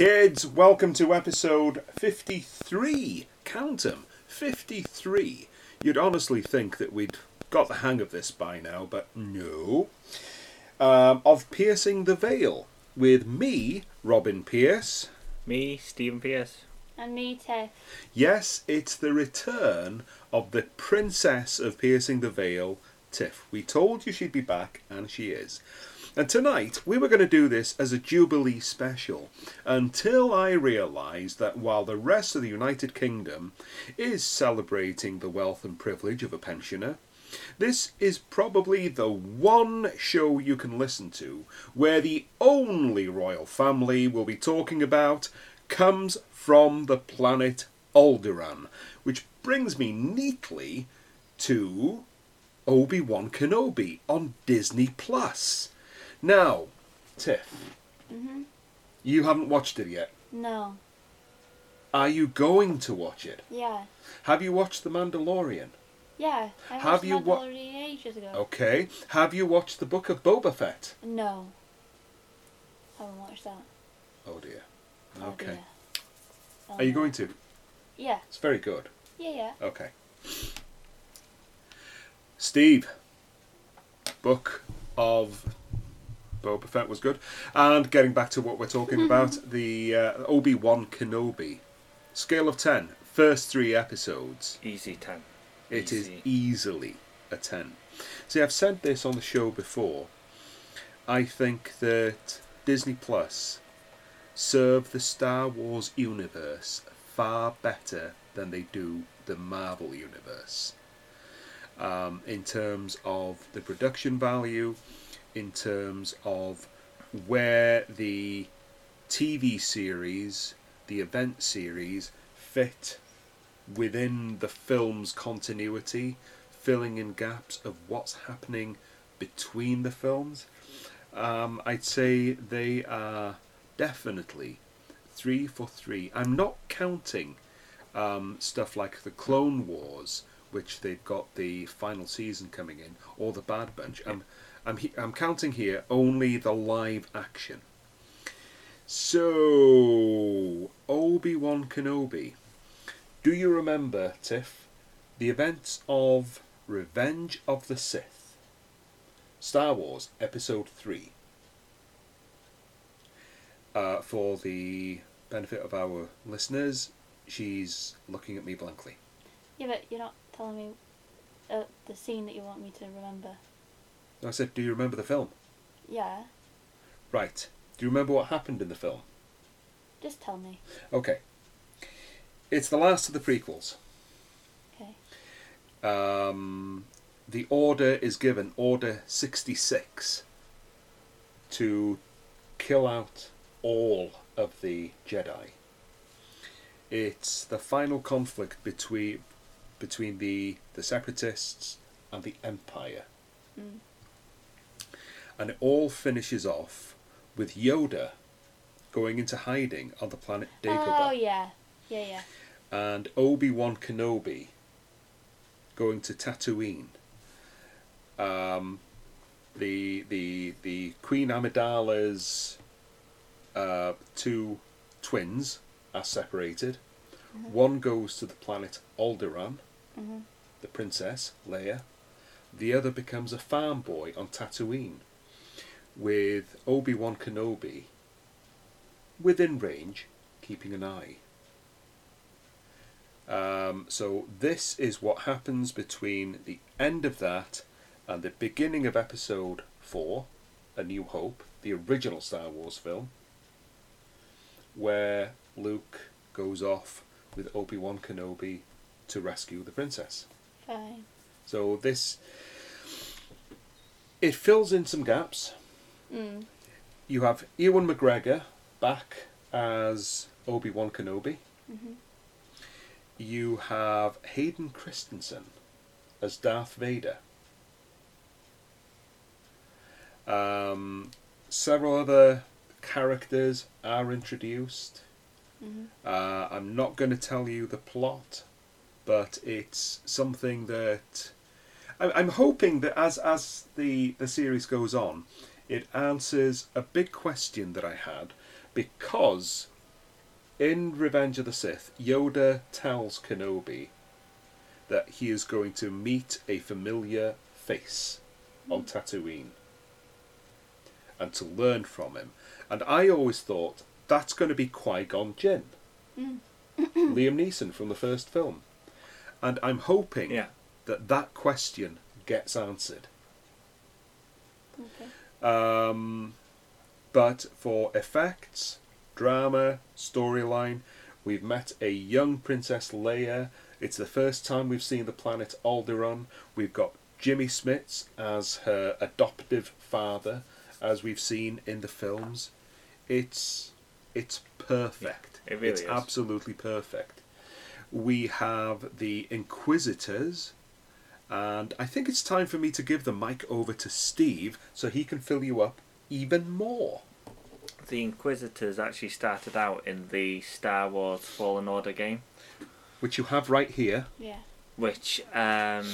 kids, welcome to episode 53. Count 'em, 53. You'd honestly think that we'd got the hang of this by now, but no. Um, of Piercing the Veil with me, Robin Pierce. Me, Stephen Pierce. And me, Tiff. Yes, it's the return of the Princess of Piercing the Veil, Tiff. We told you she'd be back, and she is. And tonight, we were going to do this as a Jubilee special until I realised that while the rest of the United Kingdom is celebrating the wealth and privilege of a pensioner, this is probably the one show you can listen to where the only royal family we'll be talking about comes from the planet Alderaan, which brings me neatly to Obi Wan Kenobi on Disney Plus. Now, Tiff, Mhm. you haven't watched it yet. No. Are you going to watch it? Yeah. Have you watched The Mandalorian? Yeah. I Have watched you wa-. Mandalorian ages ago. Okay. Have you watched the Book of Boba Fett? No. Haven't watched that. Oh dear. Oh, Okay. dear. Oh, Are you no. going to? Yeah. It's very good. Yeah, yeah. Okay. Steve, book of Boba Fett was good, and getting back to what we're talking about, the uh, Obi Wan Kenobi, scale of ten, first three episodes. Easy 10. It is Easy. easily a 10. See, I've said this on the show before. I think that Disney Plus serve the Star Wars universe far better than they do the Marvel universe. Um, in terms of the production value, in terms of where the TV series, the event series, fit within the film's continuity, filling in gaps of what's happening between the films. Um, I'd say they are definitely three for three. I'm not counting um, stuff like the Clone Wars, which they've got the final season coming in, or the Bad Batch. I'm, I'm, he- I'm counting here only the live action. So, Obi Wan Kenobi. Do you remember, Tiff, the events of Revenge of the Sith? Star Wars Episode 3. Uh, for the benefit of our listeners, she's looking at me blankly. Yeah, but you're not telling me uh, the scene that you want me to remember. I said, Do you remember the film? Yeah. Right. Do you remember what happened in the film? Just tell me. Okay. It's the last of the prequels. Okay. um, the order is given, Order 66, to kill out all of the Jedi. It's the final conflict between between the the separatists and the Empire, Mm. And it all finishes off with Yoda going into hiding on the planet Dagobah Oh, yeah. Yeah, yeah. and Obi Wan Kenobi going to Tatooine. Um, the the the Queen Amidala's uh, two twins are separated. One goes to the planet Alderaan, Mhm. the princess Leia. The other becomes a farm boy on Tatooine, with Obi Wan Kenobi within range, keeping an eye. Um, so this is what happens between the end of that and the beginning of episode four, A New Hope, the original Star Wars film, where Luke goes off with Obi Wan Kenobi to rescue the princess. Fine. So this it fills in some gaps. Mm. You have Ewan McGregor back as Obi Wan Kenobi. Mhm. You have Hayden Christensen as Darth Vader. Um, several other characters are introduced. Mhm. Uh, I'm not going to tell you the plot, but it's something that I- I'm hoping that as as the the series goes on, It answers a big question that I had because in Revenge of the Sith, Yoda tells Kenobi that he is going to meet a familiar face on Tatooine and to learn from him. And I always thought that's going to be Qui Gon Jinn, mm. Liam Neeson from the first film. And I'm hoping Yeah. that that question gets answered. Okay. Um, but for effects, drama, storyline, we've met a young Princess Leia. It's the first time we've seen the planet Alderaan. We've got Jimmy Smits as her adoptive father, as we've seen in the films. It's it's perfect. Yeah, it really it's is. absolutely perfect. We have the Inquisitors, and I think it's time for me to give the mic over to Steve so he can fill you up even more. The Inquisitors actually started out in the Star Wars Fallen Order game, Which you have right here. Yeah. which um,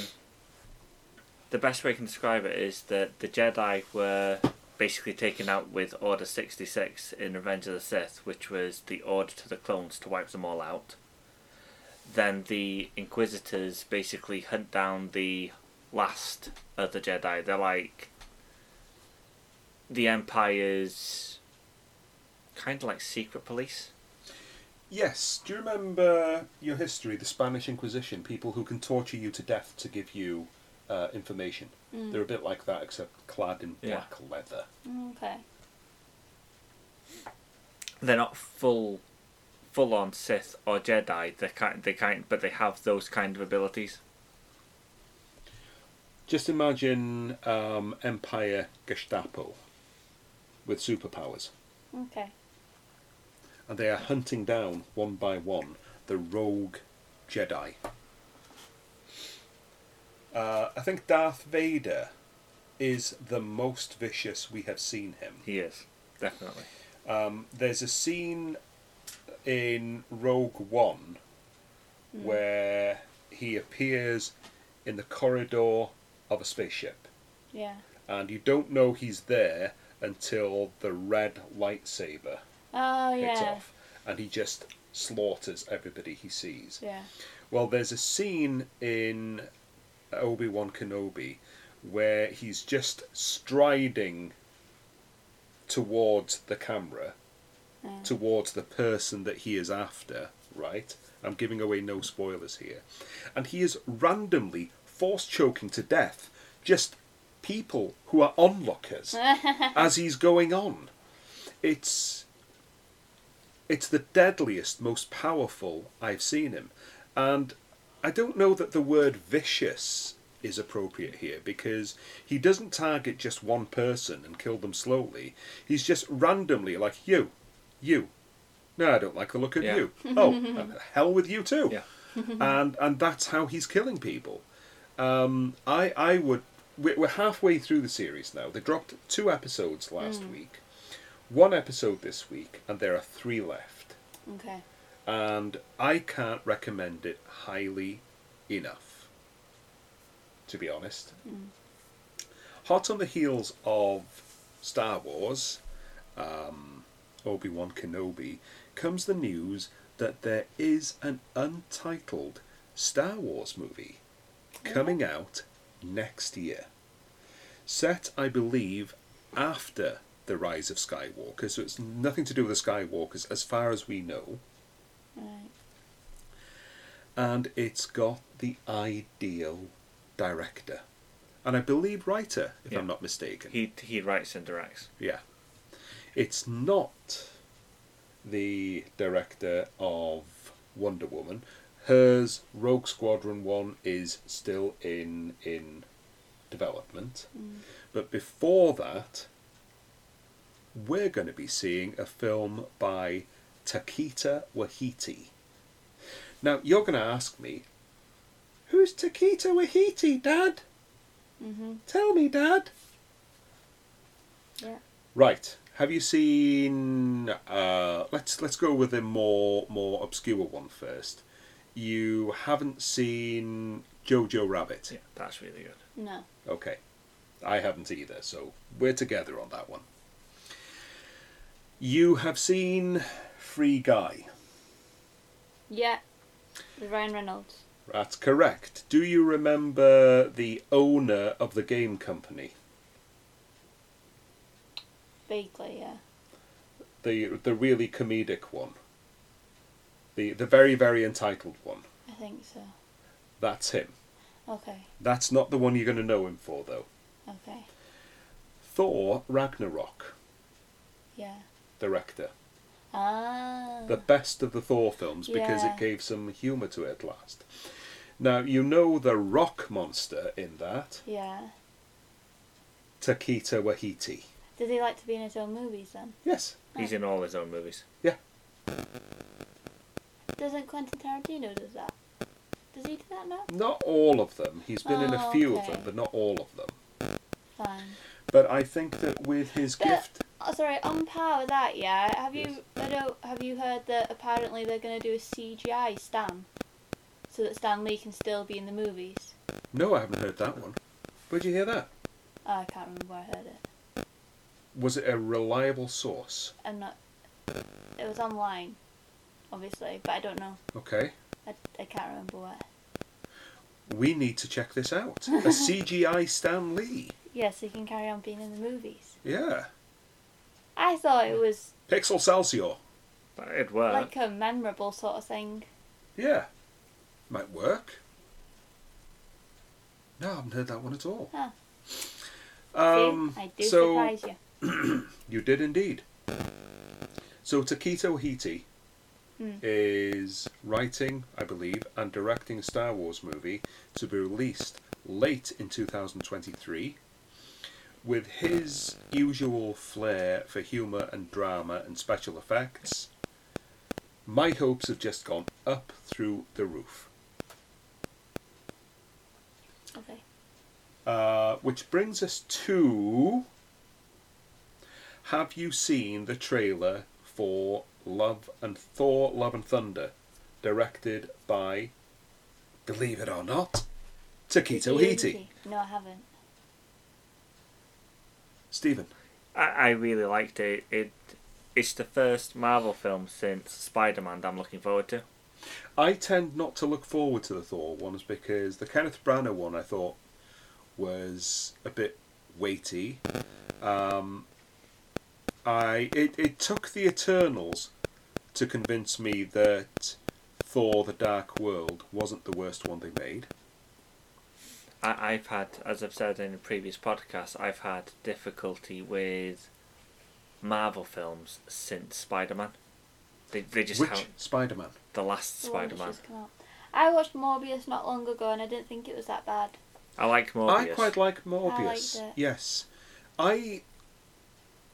the best way I can describe it is that the Jedi were basically taken out with Order 66 in Revenge of the Sith, which was the order to the clones to wipe them all out. Then the Inquisitors basically hunt down the last of the Jedi. They're like the Empire's kind of like secret police. Yes. Do you remember your history, the Spanish Inquisition? People who can torture you to death to give you uh, information. Mm. They're a bit like that, except clad in Yeah. black leather. Okay. they're not full full on Sith or Jedi. They kind they kind but they have those kind of abilities. Just imagine um, Empire Gestapo with superpowers. Okay. and they are hunting down one by one the rogue Jedi. Uh, I think Darth Vader is the most vicious we have seen him. He is definitely. Um, there's a scene in Rogue One Mm. where he appears in the corridor of a spaceship, Yeah. and you don't know he's there until the red lightsaber Oh hits yeah. off, and he just slaughters everybody he sees. Yeah. Well, there's a scene in Obi Wan Kenobi where he's just striding towards the camera, Towards the person that he is after, right? I'm giving away no spoilers here. And he is randomly force choking to death just people who are onlookers as he's going on. It's it's the deadliest, most powerful I've seen him. And I don't know that the word vicious is appropriate here because he doesn't target just one person and kill them slowly. He's just randomly like you, you. No, I don't like the look of Yeah. you. Oh, uh, hell with you too. Yeah. and and that's how he's killing people. Um, I I would. We're we're halfway through the series now. They dropped two episodes last week, one episode this week, and there are three left. okay. And I can't recommend it highly enough. To be honest, hot on the heels of Star Wars, um, Obi Wan Kenobi, comes the news that there is an untitled Star Wars movie coming out next year. Set, I believe, after the Rise of Skywalker, so it's nothing to do with the Skywalkers as far as we know. Right. And it's got the ideal director. And I believe writer, if Yeah. I'm not mistaken. He he writes and directs. Yeah. It's not the director of Wonder Woman. Hers Rogue Squadron 1 is still in in development. Mm. But before that we're going to be seeing a film by Taika Waititi. Now you're going to ask me Who's Taika Waititi, Dad? Mhm. Tell me, Dad. Yeah. Right. Have you seen? Uh, let's let's go with a more more obscure one first. You haven't seen Jojo Rabbit. Yeah, that's really good. No. Okay. I haven't either, so we're together on that one. You have seen Free Guy. Yeah. With Ryan Reynolds. That's correct. Do you remember the owner of the game company? Vaguely, yeah. The the really comedic one. The the very very entitled one. I think so. That's him. Okay. That's not the one you're going to know him for though. Okay. Thor Ragnarok Yeah. director. Ah. The best of the Thor films because Yeah. it gave some humour to it at last. Now you know the rock monster in that, Yeah. Taika Waititi. Does he like to be in his own movies then? Yes. He's in all his own movies. Yeah. Doesn't Quentin Tarantino do that? Does he do that now? Not all of them. He's been in a Oh, few of okay. them, but not all of them. Fine. But I think that with his But- gift, Oh, sorry. On par with that, yeah. Have you? I don't. Have you heard that apparently they're gonna do a CGI Stan, so that Stan Lee can still be in the movies? no, I haven't heard that one. Where'd you hear that? Oh, I can't remember where I heard it. Was it a reliable source? I'm not. It was online, obviously, but I don't know. Okay. I, I can't remember where. We need to check this out. A CGI Stan Lee. Yes, he can carry on being in the movies. Yeah. I thought it was Pixel Celsior. It'd work. like a memorable sort of thing. Yeah. Might work. No, I haven't heard that one at all. Huh. Um, See, I do so surprise you. you did indeed. So Taika Waititi Hmm. is writing, I believe, and directing a Star Wars movie to be released late in 2023. With his usual flair for humour and drama and special effects, my hopes have just gone up through the roof. Okay. Uh, which brings us to. Have you seen the trailer for Love and Thor: Love and Thunder, directed by, believe it or not, Taika Waititi? No, I haven't. Stephen, I, I really liked it. It it's the first Marvel film since Spider Man that I'm looking forward to. I tend not to look forward to the Thor ones because the Kenneth Branagh one I thought was a bit weighty. Um, I it, it took the Eternals to convince me that Thor: The Dark World wasn't the worst one they made. I, I've had, as I've said in a previous podcast, I've had difficulty with Marvel films since Spider Man. They, they just Which haven't. Spider Man? The last Spider Man. just come out. I watched Morbius not long ago and I didn't think it was that bad. I like Morbius. I quite like Morbius. liked it. Yes, I.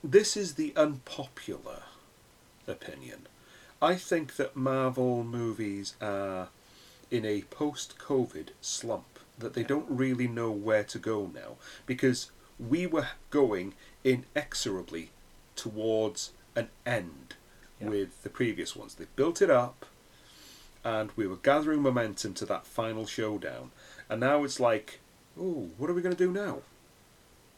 This is the unpopular opinion. I think that Marvel movies are in a post-COVID slump that they don't really know where to go now because we were going inexorably towards an end Yeah. with the previous ones. They built it up and we were gathering momentum to that final showdown. And now it's like, oh, what are we going to do now?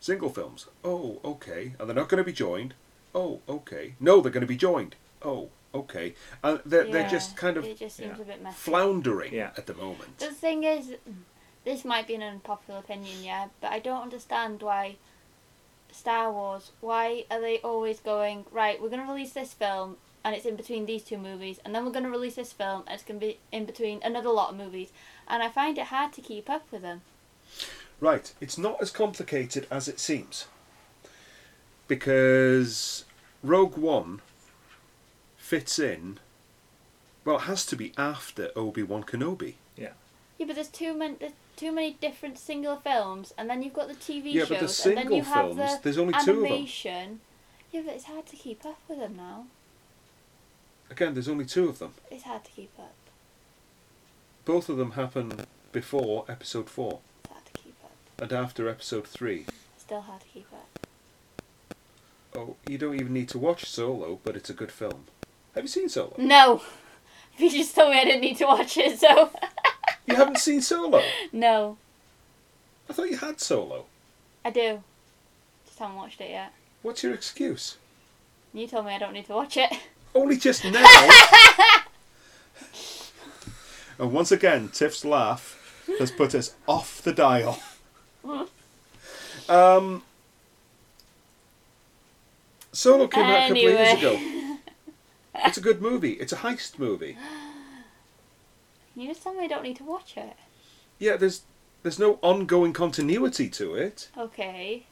Single films. Oh, okay. And they're not going to be joined. Oh, okay. No, they're going to be joined. Oh, okay. And they're, they're just kind of It just seems yeah. a bit messy. floundering Yeah. at the moment. The thing is, this might be an unpopular opinion, yeah, but I don't understand why Star Wars. Why are they always going right? We're gonna release this film, and it's in between these two movies, and then we're gonna release this film, and it's gonna be in between another lot of movies, and I find it hard to keep up with them. Right, it's not as complicated as it seems. Because Rogue One fits in, well, it has to be after Obi Wan Kenobi. Yeah, Yeah, but there's too many. There's too many different singular films, and then you've got the TV Yeah, shows, but the and single then you have films, the there's only two of them. animation. Yeah, but it's hard to keep up with them now. Again, there's only two of them. It's hard to keep up. Both of them happen before Episode 4 It's hard to keep up. and after Episode 3. Still hard to keep up. Oh, you don't even need to watch Solo, but it's a good film. Have you seen Solo? No. You just told me I didn't need to watch it, so You haven't seen Solo? no. I thought you had Solo. I do. Just haven't watched it yet. What's your excuse? You told me I don't need to watch it. Only just now. and once again, Tiff's laugh has put us off the dial. Um, Solo came out a couple of years ago. It's a good movie. It's a heist movie. You just told me I don't need to watch it. Yeah, there's there's no ongoing continuity to it. Okay.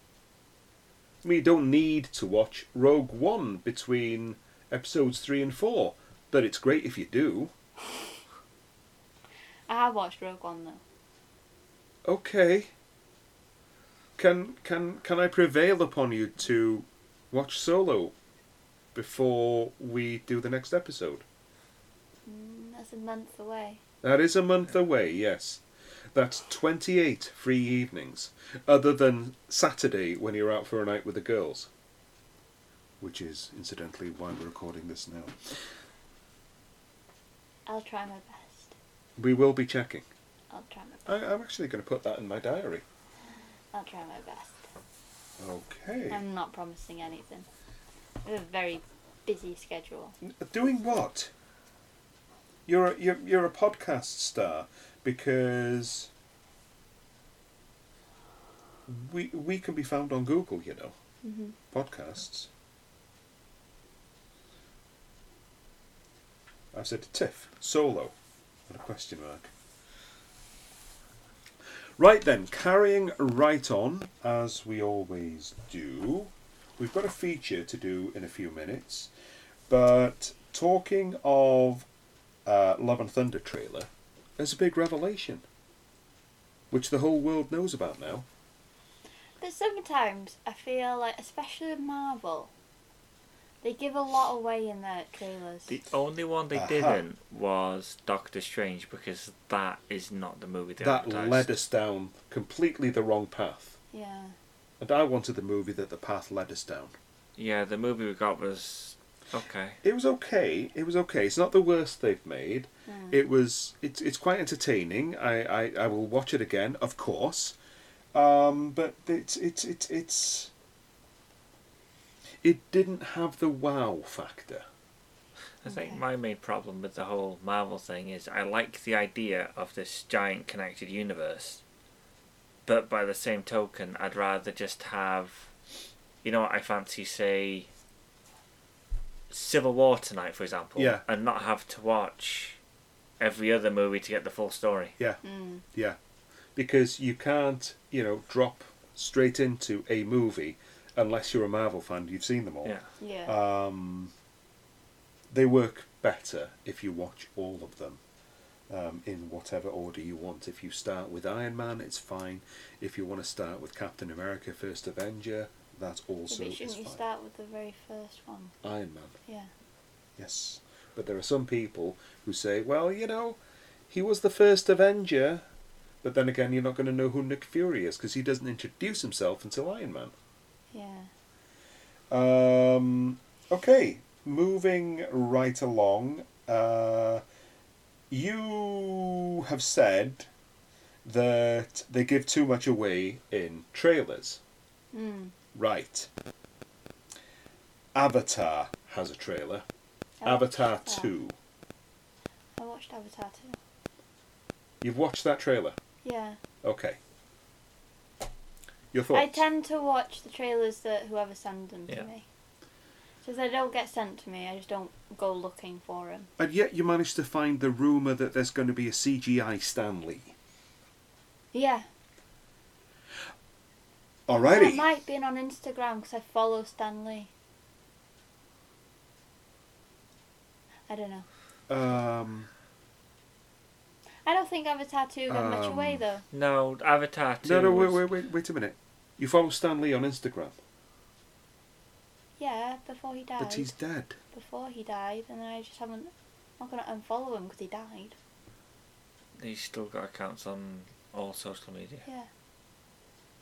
I mean, you don't need to watch Rogue One between episodes three and four, but it's great if you do. I have watched Rogue One though. Okay. Can can can I prevail upon you to watch Solo before we do the next episode? Mm, that's a month away. That is a month away, yes. That's 28 free evenings, other than Saturday when you're out for a night with the girls. Which is, incidentally, why we're recording this now. I'll try my best. We will be checking. I'll try my best. I, I'm actually going to put that in my diary. I'll try my best. Okay. I'm not promising anything. I have a very busy schedule. Doing what? You're a, you're you're a podcast star because we we can be found on Google, you know, hmm podcasts. I said Tiff solo, and a question mark. Right then, carrying right on as we always do. We've got a feature to do in a few minutes, but talking of uh, Love and Thunder trailer, there's a big revelation, which the whole world knows about now. But sometimes I feel like, especially Marvel, they give a lot away in their trailers. The only one they Aha. didn't was Doctor Strange because that is not the movie they that advertised. led us down completely the wrong path. Yeah. And I wanted the movie that the path led us down. Yeah, the movie we got was okay. It was okay. It was okay. It's not the worst they've made. Mm. It was. It's it's quite entertaining. I, I, I will watch it again, of course. Um, but it's it's it's it's. It didn't have the wow factor. I think Okay. my main problem with the whole Marvel thing is I like the idea of this giant connected universe, but by the same token, I'd rather just have, you know, what I fancy say. Civil War tonight, for example, Yeah. and not have to watch every other movie to get the full story. Mm. Yeah, because you can't you know drop straight into a movie unless you're a Marvel fan. You've seen them all. Yeah, Yeah. Um, they work better if you watch all of them um, in whatever order you want. If you start with Iron Man, it's fine. If you want to start with Captain America: First Avenger, that also but is shouldn't you fine. start with the very first one? Iron Man, Yeah. yes. But there are some people who say, well, you know, he was the first Avenger. But then again, you're not going to know who Nick Fury is because he doesn't introduce himself until Iron Man. Yeah. Um, okay, moving right along. Uh, you have said that they give too much away in trailers. Mm. Right. Avatar has a trailer. I Avatar watched 2. I watched Avatar 2. You've watched that trailer? Yeah. Okay. Your thoughts? I tend to watch the trailers that whoever sends them to Yeah. me. Because they don't get sent to me, I just don't go looking for them. and yet you managed to find the rumour that there's going to be a CGI Stan Lee. Yeah. That Alrighty. might be on Instagram because I follow Stan Lee. I don't know. Um, I don't think Avatar 2 got much away Um, though. no, Avatar two. no, no, wait, was- wait, wait, wait a minute. You follow Stan Lee on Instagram, Yeah, before he died. but he's dead. Before he died, and I just haven't. I'm not gonna unfollow him because he died. He's still got accounts on all social media. Yeah.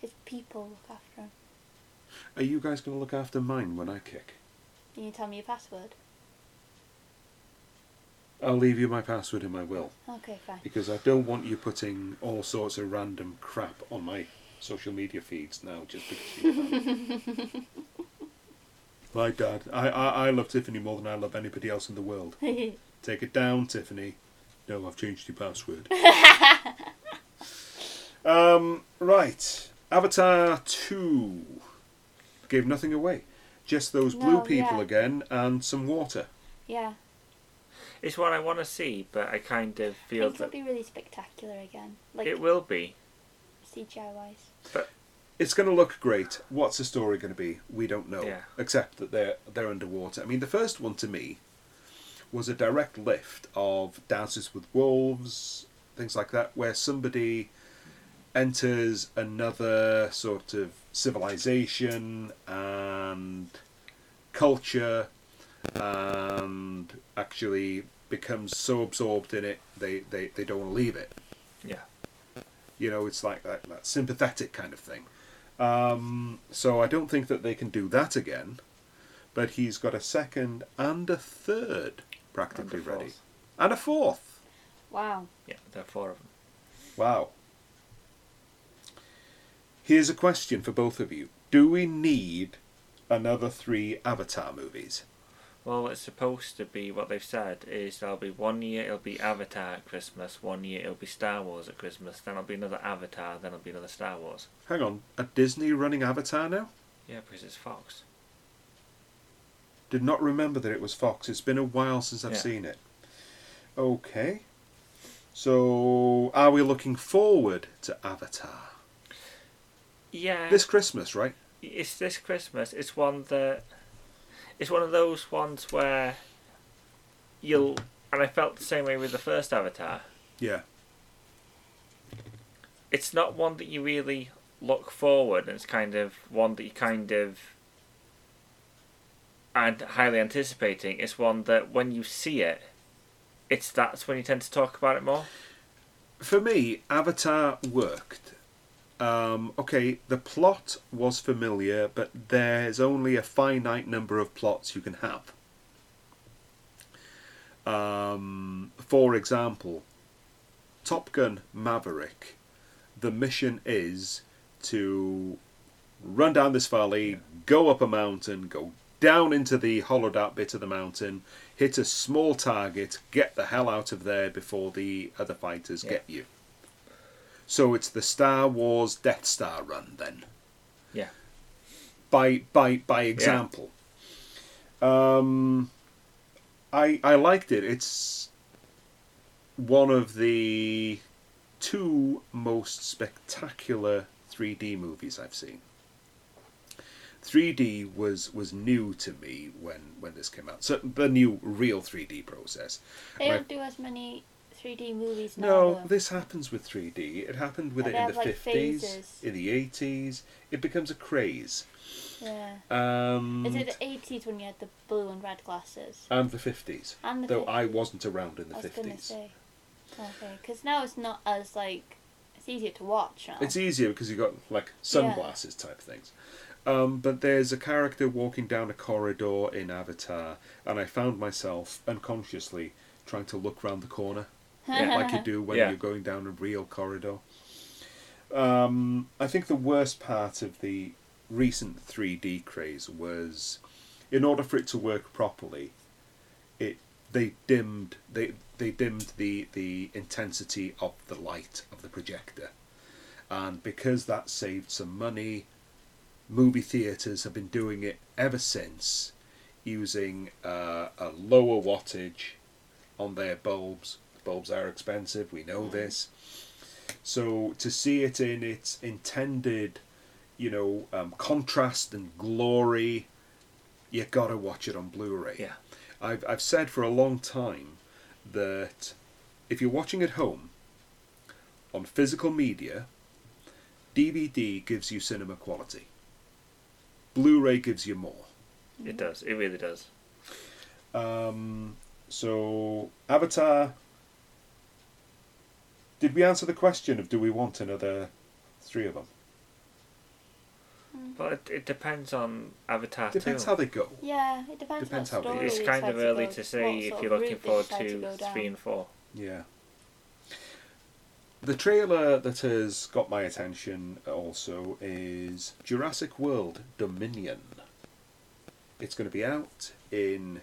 His people look after him. Are you guys going to look after mine when I kick? Can you tell me your password? I'll leave you my password in my will Okay, fine. because I don't want you putting all sorts of random crap on my social media feeds now just because you My dad. I, I, I love Tiffany more than I love anybody else in the world. Take it down, Tiffany. No, I've changed your password. um, right. Avatar 2. Gave nothing away. Just those blue No, people yeah. again and some water. yeah, It's what I want to see, but I kind of I feel think it'll be really spectacular again, like it will be. CGI wise. It's going to look great. What's the story going to be? We don't know. Yeah. Except that they're they're underwater. I mean, the first one to me was a direct lift of Dances with Wolves, things like that, where somebody enters another sort of civilization and culture and actually becomes so absorbed in it they, they, they don't want to leave it. Yeah. You know, it's like that, that sympathetic kind of thing. Um, so I don't think that they can do that again. But he's got a second and a third practically And a ready. And a fourth. Wow. Yeah, there are four of them. Wow. Here's a question for both of you. Do we need another three Avatar movies? Well, it's supposed to be what they've said is there'll be one year it'll be Avatar at Christmas, one year it'll be Star Wars at Christmas, then it'll be another Avatar, then it'll be another Star Wars. Hang on, a Disney running Avatar now? Yeah, because it's Fox. Did not remember that it was Fox. It's been a while since I've Yeah. seen it. Okay. So, are we looking forward to Avatar? Yeah. This Christmas, right? it's this Christmas. It's one that it's one of those ones where you'll and I felt the same way with the first Avatar. Yeah. It's not one that you really look forward. and It's kind of one that you kind of and highly anticipating. It's one that when you see it, it's that's when you tend to talk about it more. For me, Avatar worked. Um, okay, the plot was familiar, but there's only a finite number of plots you can have. Um, for example, Top Gun Maverick, the mission is to run down this valley, go up a mountain, go down into the hollowed out bit of the mountain, hit a small target, get the hell out of there before the other fighters Yeah. get you. So it's the Star Wars Death Star run then. Yeah. By by by example. Um I I liked it. It's one of the two most spectacular 3D movies I've seen. 3D was was new to me when when this came out. So the new real 3D process. They don't do as many 3D movies now. No, though. this happens with 3D. It happened with it in the have, like, 50s, phases. in the 80s. It becomes a craze. Yeah. Um, Is it the 80s when you had the blue and red glasses? and the 50s. And the Though I wasn't around in the I was gonna 50s. say. Okay, because now it's not as like it's easier to watch now. It's easier because you've got like sunglasses type things. Um, but there's a character walking down a corridor in Avatar, and I found myself unconsciously trying to look round the corner. Yeah. like you do when Yeah. you're going down a real corridor. Um, I think the worst part of the recent 3D craze was, in order for it to work properly, it they dimmed they they dimmed the the intensity of the light of the projector, and because that saved some money, movie theaters have been doing it ever since, using uh, a lower wattage on their bulbs. Bulbs are expensive, we know this. So to see it in its intended, you know, um, contrast and glory, you gotta watch it on Blu-ray. Yeah. I've I've said for a long time that if you're watching at home on physical media, DVD gives you cinema quality. Blu-ray gives you more. It does. It really does. Um, so Avatar. Did we answer the question of do we want another three of them? Mm. But it, it depends on Avatar Depends too. how they go. Yeah, it depends. Depends what how they- story it's kind of early go- to say if you're looking forward decide to three and four. Yeah. the trailer that has got my attention also is Jurassic World Dominion. It's going to be out in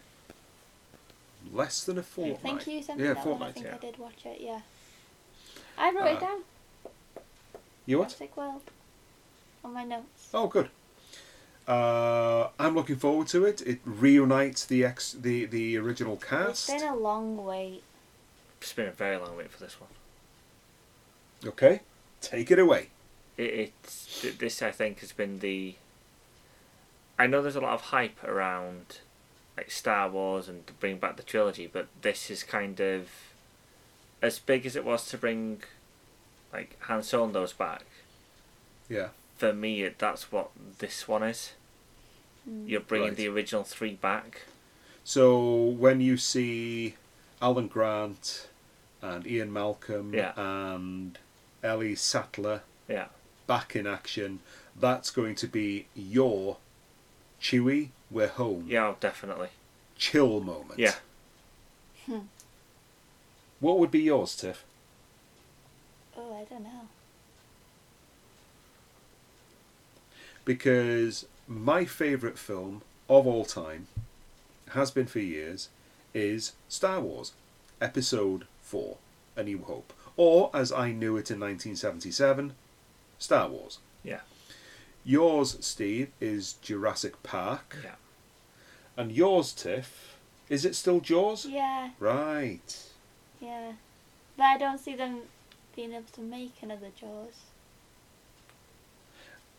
less than a fortnight. Thank you sent yeah, that fortnight. I think yeah. I did watch it. Yeah. I wrote Uh, it down. You what? Jurassic World. On my notes. Oh, good. Uh, I'm looking forward to it. It reunites the ex the the original It's cast. been a long wait. It's been a very long wait for this one. Okay, take it away. It, it's this I think has been the. I know there's a lot of hype around, like Star Wars and to bring back the trilogy, but this is kind of, as big as it was to bring, like Han Solo's back. Yeah. For me, it, that's what this one is. Mm. You're bringing Right. the original three back. So when you see Alan Grant and Ian Malcolm Yeah. and Ellie Sattler Yeah. back in action, that's going to be your Chewie, we're home. Yeah, oh, definitely. Chill moment. Yeah. What would be yours, Tiff? Oh, I don't know. because my favourite film of all time has been for years is Star Wars Episode 4 A New Hope or as I knew it in 1977 Star Wars Yeah. yours Steve is Jurassic Park Yeah. and yours Tiff is it still Jaws Yeah, right yeah. But I don't see them being able to make another Jaws.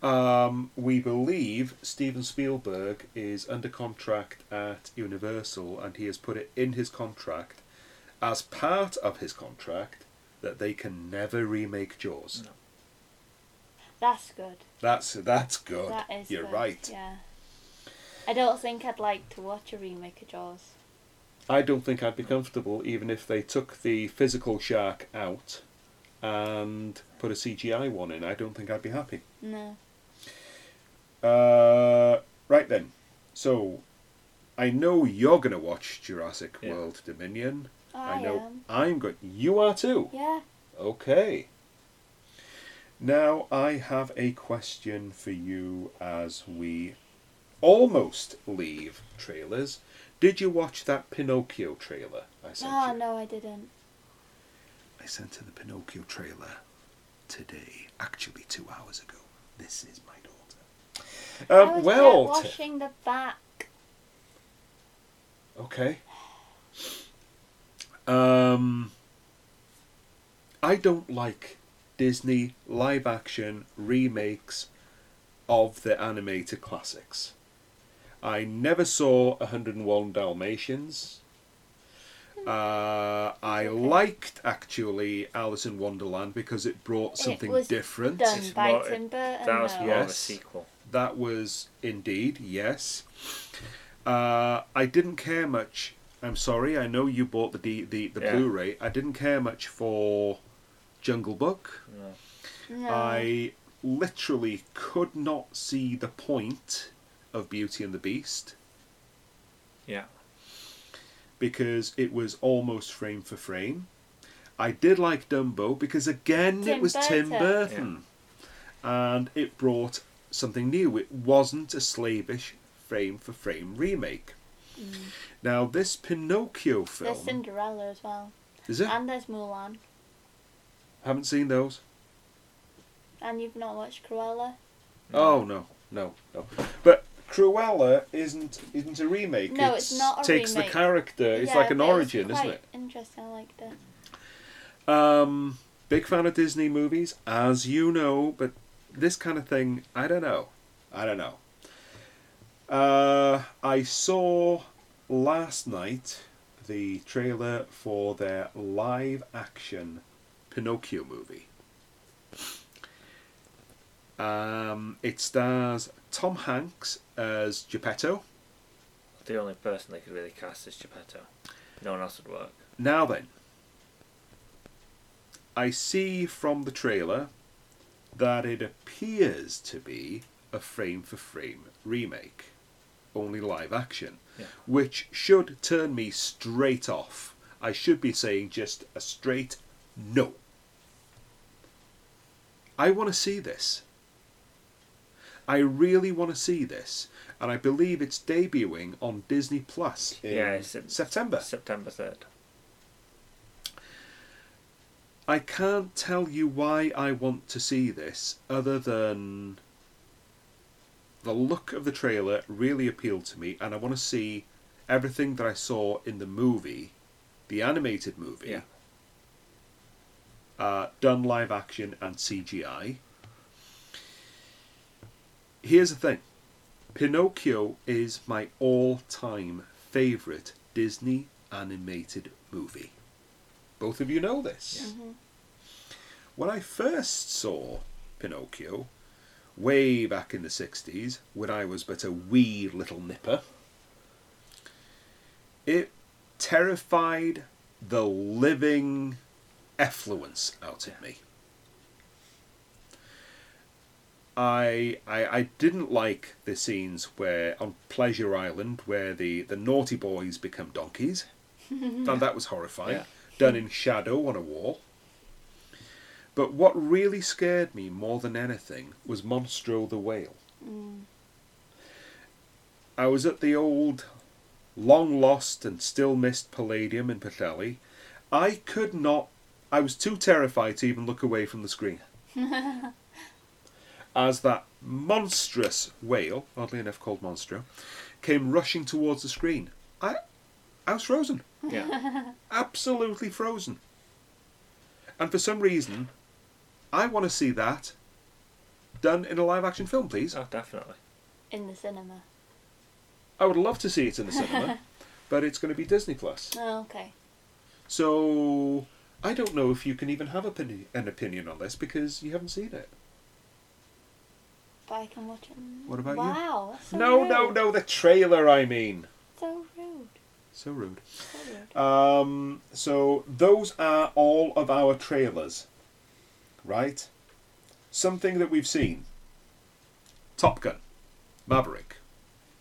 Um, we believe Steven Spielberg is under contract at Universal, and he has put it in his contract as part of his contract that they can never remake Jaws. No. That's good. That's that's good. That is You're good, right. Yeah. I don't think I'd like to watch a remake of Jaws. I don't think I'd be comfortable even if they took the physical shark out and put a CGI one in. I don't think I'd be happy. No. Uh, right then. So, I know you're going to watch Jurassic Yeah. World Dominion. I, know am. I'm good. You are too. Yeah. Okay. Now I have a question for you as we almost leave trailers. Did you watch that Pinocchio trailer I sent Oh, you? no, I didn't. I sent her the Pinocchio trailer today, actually two hours ago. This is my daughter. I Um, was well, Tiff- watching the back. Okay. Um, I don't like Disney live action remakes of the animated classics. I never saw 101 Dalmatians. Uh, I Okay. liked actually Alice in Wonderland because it brought something it was different. Done It's by more- Tim Burton. That was though. more of a Yes. sequel. That was indeed, yes. Uh, I didn't care much. I'm sorry. I know you bought the D, the, the Yeah. Blu-ray. I didn't care much for Jungle Book. No. No. I literally could not see the point of Beauty and the Beast Yeah. because it was almost frame for frame. I did like Dumbo because again it Tim was Tim Burton. Burton, and it brought something new. It wasn't a slavish frame for frame remake. Mm. Now this Pinocchio There's film Cinderella as well. is it? And there's Mulan. Haven't seen those. And you've not watched Cruella? Oh no, no, no. But Cruella isn't isn't a remake. No, it's not a takes remake. the character. It's Yeah, like an but it was origin, isn't it? Interesting, I liked it. Um, big fan of Disney movies, as you know, but this kind of thing, I don't know. I don't know. Uh, I saw last night the trailer for their live action Pinocchio movie. Um, it stars Tom Hanks as Geppetto. The only person they could really cast is Geppetto. No one else would work. Now then, I see from the trailer that it appears to be a frame for frame remake, only live action, Yeah. which should turn me straight off. I should be saying just a straight no. I want to see this. I really want to see this, and I believe it's debuting on Disney Plus in Yeah, in September. September 3rd. I can't tell you why I want to see this, other than the look of the trailer really appealed to me, and I want to see everything that I saw in the movie, the animated movie, Yeah. uh, done live action and CGI. Here's the thing Pinocchio is my all time favourite Disney animated movie. Both of you know this. Mhm. When I first saw Pinocchio, way back in the 60s, when I was but a wee little nipper, it terrified the living effluence out of me. I, I I didn't like the scenes where on Pleasure Island where the, the naughty boys become donkeys. Found that was horrifying. Yeah. Done in shadow on a wall. But what really scared me more than anything was Monstro the whale. Mm. I was at the old, long lost and still missed Palladium in Patelli. I could not. I was too terrified to even look away from the screen. As that monstrous whale, oddly enough called Monstro, came rushing towards the screen. I, I was frozen. Yeah. Absolutely frozen. And for some reason, I want to see that done in a live action film, please. oh, definitely. In the cinema. I would love to see it in the cinema, but it's going to be Disney Plus. Oh, okay. So I don't know if you can even have opini- an opinion on this because you haven't seen it. But I can watch it. What about you? wow, that's so no, rude. no, no, the trailer. I mean, So rude. so rude. So rude. Um, so those are all of our trailers, right? Something that we've seen. Top Gun, Maverick,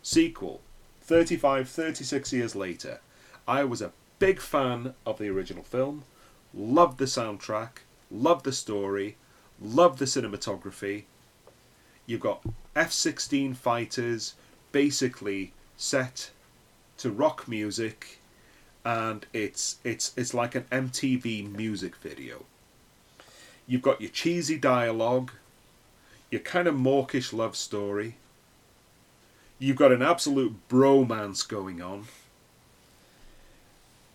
sequel, 35, 36 years later. I was a big fan of the original film, loved the soundtrack, loved the story, loved the cinematography. You've got F 16 fighters basically set to rock music and it's it's it's like an MTV music video. You've got your cheesy dialogue, your kind of mawkish love story. You've got an absolute bromance going on.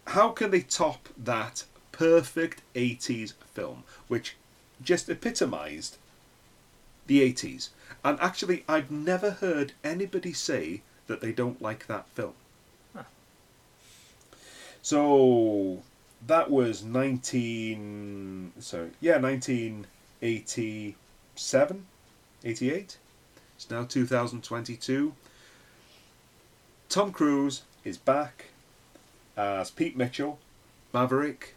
How can they top that perfect 80s film, which just epitomized the 80s? And actually, I've never heard anybody say that they don't like that film. So that was 19 sorry yeah 1987 88 it's now 2022 Tom Cruise is back as Pete Mitchell Maverick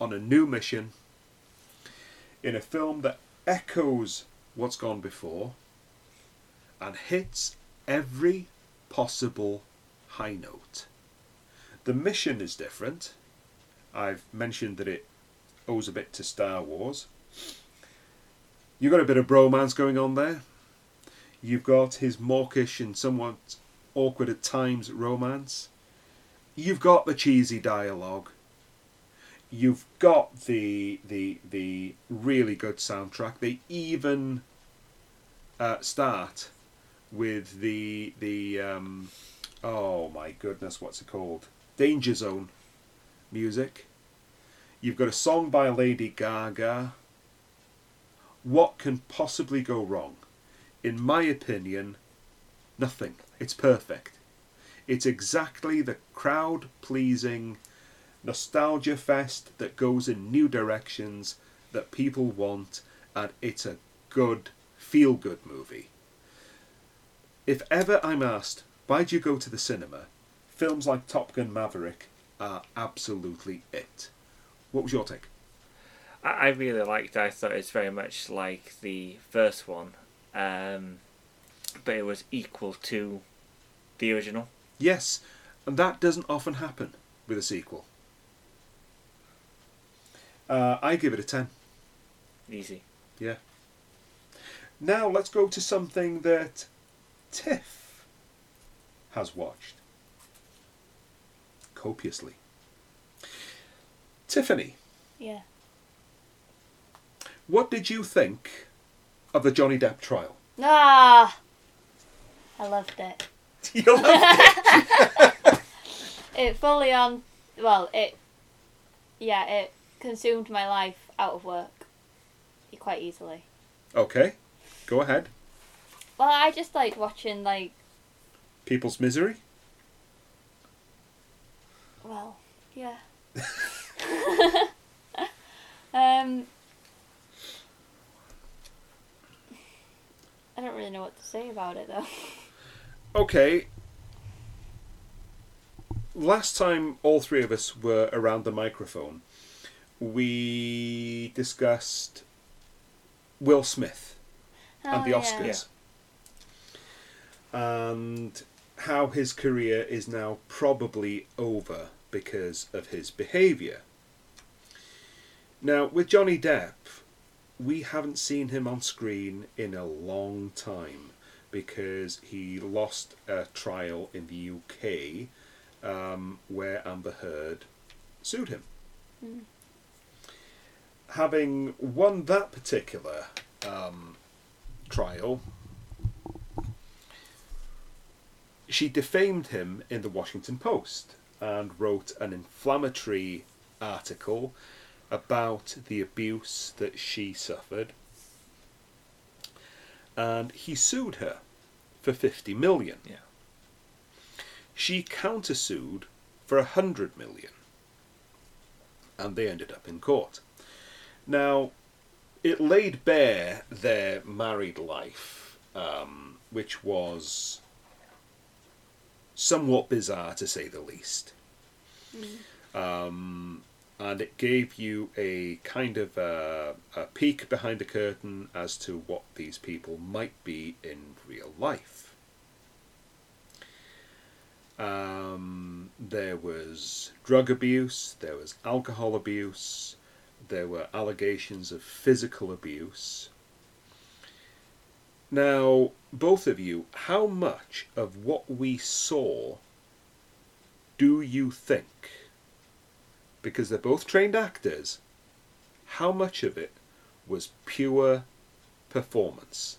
on a new mission in a film that echoes what's gone before and hits every possible high note the mission is different. I've mentioned that it owes a bit to Star Wars. You've got a bit of bromance going on there. You've got his mawkish and somewhat awkward at times romance. You've got the cheesy dialogue. You've got the the the really good soundtrack. They even uh, start with the the um, oh my goodness, what's it called? Danger Zone music. You've got a song by Lady Gaga. What can possibly go wrong? In my opinion, nothing. It's perfect. It's exactly the crowd pleasing nostalgia fest that goes in new directions that people want, and it's a good, feel good movie. If ever I'm asked, why do you go to the cinema? Films like Top Gun Maverick are absolutely it. What was your take? I, really liked it. I thought it was very much like the first one, um, but it was equal to the original. Yes, and that doesn't often happen with a sequel. Uh, I give it a 10. Easy. Yeah. Now let's go to something that Tiff has watched copiously. Tiffany, Yeah. what did you think of the Johnny Depp trial? Ah, I loved it. you loved it. It fully on. Well, it. Yeah, it consumed my life out of work quite easily. Okay, go ahead. Well, I just like watching like. People's misery. Well, yeah. um. I don't really know what to say about it though. Okay. Last time all three of us were around the microphone, we discussed Will Smith and the Oh, Oscars. And how his career is now probably over because of his behaviour. Now, with Johnny Depp, we haven't seen him on screen in a long time because he lost a trial in the UK um, where Amber Heard sued him. Mm. Having won that particular um, trial, she defamed him in the Washington Post and wrote an inflammatory article about the abuse that she suffered. And he sued her for 50 million. Yeah. She countersued for 100 million. And they ended up in court. Now, it laid bare their married life, um, which was somewhat bizarre to say the least. Um, and it gave you a kind of a, a peek behind the curtain as to what these people might be in real life. Um, there was drug abuse, there was alcohol abuse, there were allegations of physical abuse. Now, both of you, how much of what we saw do you think? Because they're both trained actors, how much of it was pure performance?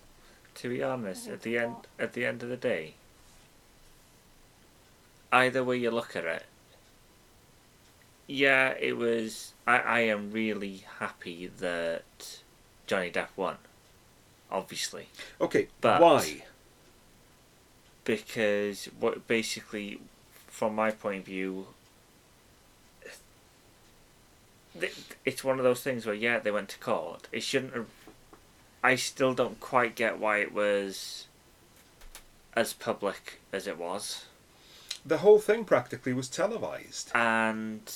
To be honest, at the end at the end of the day, either way you look at it, yeah, it was. I I am really happy that Johnny Depp won. Obviously, Okay, But- why? because what basically, from my point of view, it's one of those things where yeah they went to court. It shouldn't have. I still don't quite get why it was as public as it was, The whole thing practically was televised. and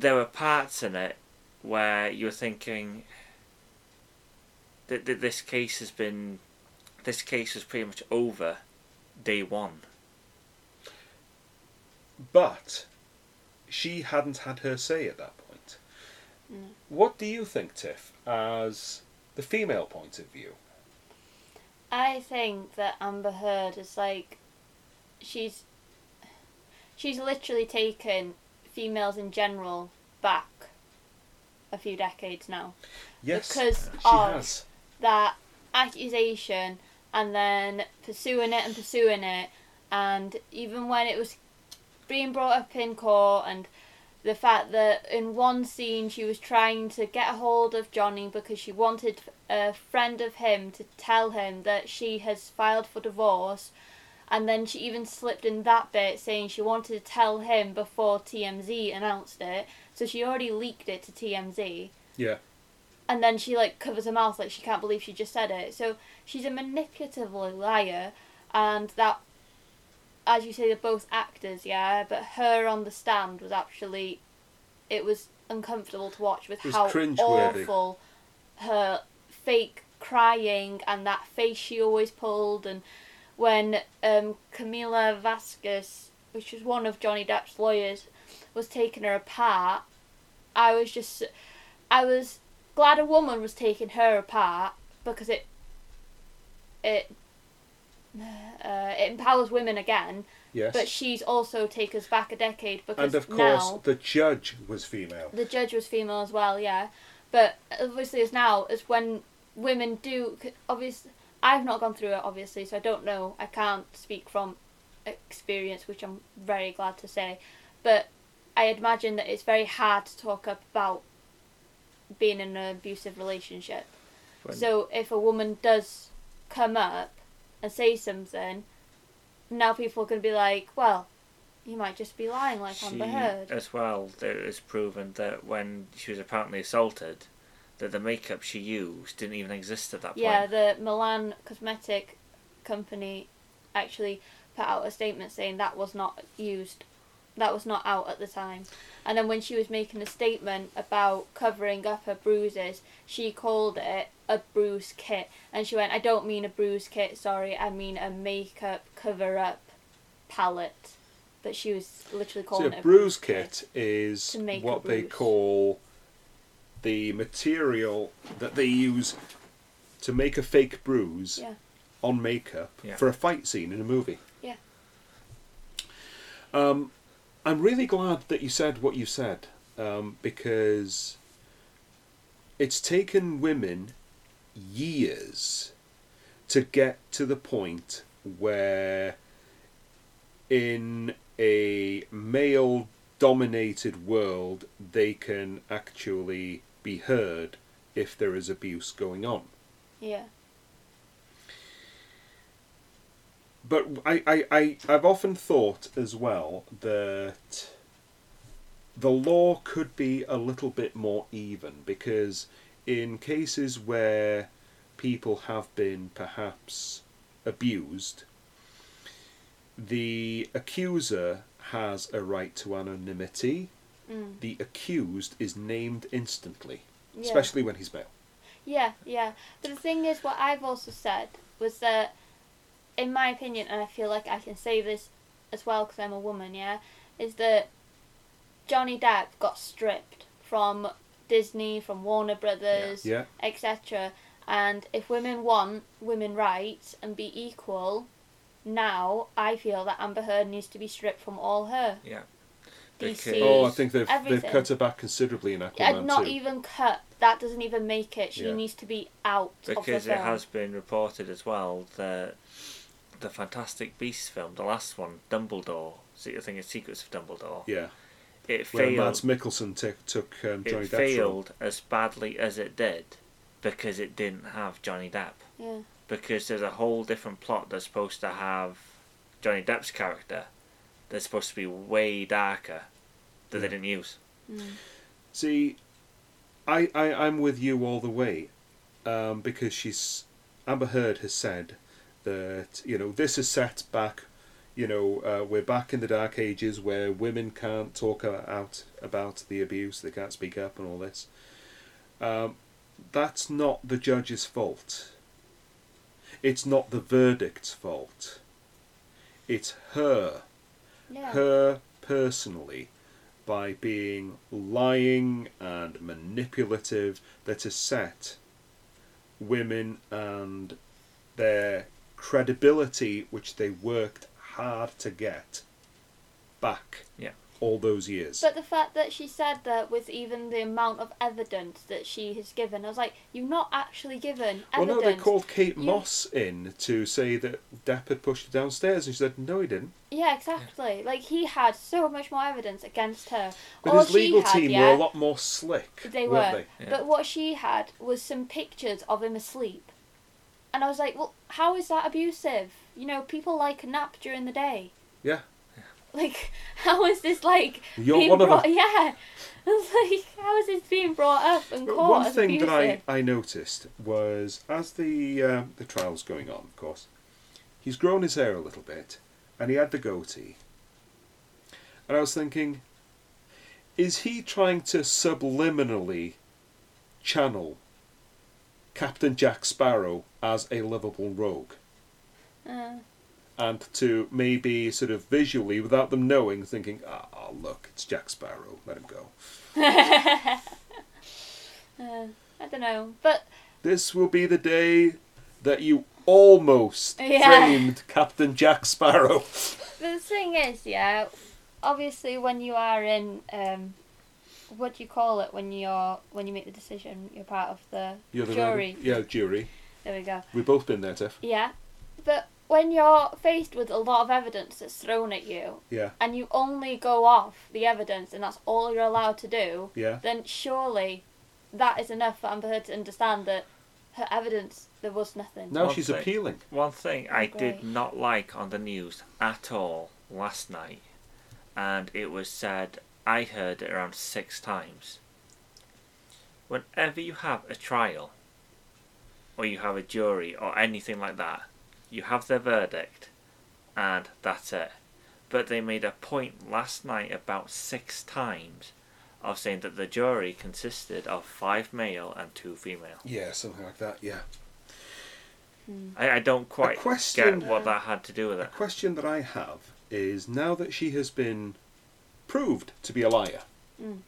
there were parts in it where you were thinking that, that this case has been this case was pretty much over day one. But she hadn't had her say at that point. Mm. What do you think, Tiff, as the female point of view? I think that Amber Heard is like, she's, she's literally taken females in general back a few decades now. Yes, Because she of- has. that accusation and then pursuing it and pursuing it and even when it was being brought up in court and the fact that in one scene she was trying to get a hold of Johnny because she wanted a friend of him to tell him that she has filed for divorce and then she even slipped in that bit saying she wanted to tell him before TMZ announced it so she already leaked it to TMZ Yeah. and then she like covers her mouth like she can't believe she just said it. So she's a manipulative liar, and that, as you say, they're both actors, yeah. But her on the stand was actually, it was uncomfortable to watch with how awful her fake crying and that face she always pulled, and when um, Camille Vasquez, which was one of Johnny Depp's lawyers, was taking her apart, I was just, I was glad a woman was taking her apart because it it uh, it empowers women again. Yes. But she's also taken us back a decade because and of course, now the judge was female. the judge was female as well. Yeah, but obviously as now as when women do obviously I've not gone through it obviously, so I don't know. I can't speak from experience, which I'm very glad to say. But I imagine that it's very hard to talk up about being in an abusive relationship. When- So if a woman does come up and say something, now people are going to be like, well, you might just be lying like she, Amber Heard. as well, it was proven that when she was apparently assaulted, that the makeup she used didn't even exist at that Yeah, point. Yeah, the Milani Cosmetic Company actually put out a statement saying that was not used, that was not out at the time. And then when she was making a statement about covering up her bruises, she called it a bruise kit. And she went, I don't mean a bruise kit, sorry, I mean a makeup cover up palette. But she was literally So calling a it a bruise kit is To make what they call the material that they use to make a fake bruise Yeah. on makeup Yeah. for a fight scene in a movie. Yeah. Um, I'm really glad that you said what you said um, because it's taken women years to get to the point where in a male dominated world they can actually be heard if there is abuse going on. Yeah. But I, I, I, I've often thought as well that the law could be a little bit more even because in cases where people have been perhaps abused, the accuser has a right to anonymity. Mm. The accused is named instantly, yeah. especially when he's male. Yeah, yeah. But the thing is, what I've also said was that, in my opinion, and I feel like I can say this as well because I'm a woman, yeah, is that Johnny Depp got stripped from Disney, from Warner Brothers, Yeah. etc. And if women want women rights and be equal, now I feel that Amber Heard needs to be stripped from all her. Yeah. DC. Oh, I think they've they've cut her back considerably in Yeah, Aquaman not too. even cut. That doesn't even make it. She Yeah. needs to be out of the Because film. it has been reported as well that the Fantastic Beasts film, the last one, Dumbledore, see, I think it's Secrets of Dumbledore, Yeah, it where failed. Mads Mikkelsen took took um, Johnny it Depp's role. failed as badly as it did because it didn't have Johnny Depp. Yeah. Because there's a whole different plot that's supposed to have Johnny Depp's character that's supposed to be way darker that they didn't use. Mm. See, I, I I'm with you all the way, um, because she's Amber Heard has said that you know this is set back, you know uh, we're back in the dark ages where women can't talk out about the abuse, they can't speak up and all this. Um, that's not the judge's fault. It's not the verdict's fault. It's her Yeah. her personally by being lying and manipulative that has set women and their credibility, which they worked hard to get, back. Yeah. All those years. But the fact that she said that with even the amount of evidence that she has given, I was like, you've not actually given evidence. well, no, they called Kate You- Moss in to say that Depp had pushed her downstairs, and she said, no, he didn't. Yeah, exactly. Like he had so much more evidence against her. But All his legal had, team yeah, were a lot more slick. They weren't were. They? Yeah. But what she had was some pictures of him asleep. And I was like, well, how is that abusive? You know, people like a nap during the day. Yeah. Like, how is this like You're being brought? Yeah. I was like, how is this being brought up and caught one thing abusive? that I, I noticed was as the uh, the trial's going on, of course, he's grown his hair a little bit, and he had the goatee. And I was thinking, is he trying to subliminally channel Captain Jack Sparrow as a lovable rogue? Uh, And to maybe sort of visually, without them knowing, thinking, ah, oh, look, it's Jack Sparrow, let him go. uh, I don't know, but This will be the day that you almost Yeah. framed Captain Jack Sparrow. The thing is, yeah, obviously when you are in, um, what do you call it when you're when you make the decision? You're part of the You're the jury. Yeah, jury. There we go. We've both been there, Tiff. Yeah, but when you're faced with a lot of evidence that's thrown at you, Yeah, and you only go off the evidence, and that's all you're allowed to do, yeah. then surely that is enough for Amber Heard to understand that her evidence there was nothing. Now One she's thing. appealing. One thing I Great. did not like on the news at all last night, and it was said, I heard it around six times. Whenever you have a trial, or you have a jury, or anything like that, you have their verdict, and that's it. But they made a point last night about six times of saying that the jury consisted of five male and two female. Yeah, something like that. Yeah. I, I don't quite question- get what that had to do with A it. question that I have is now that she has been proved to be a liar, Mm.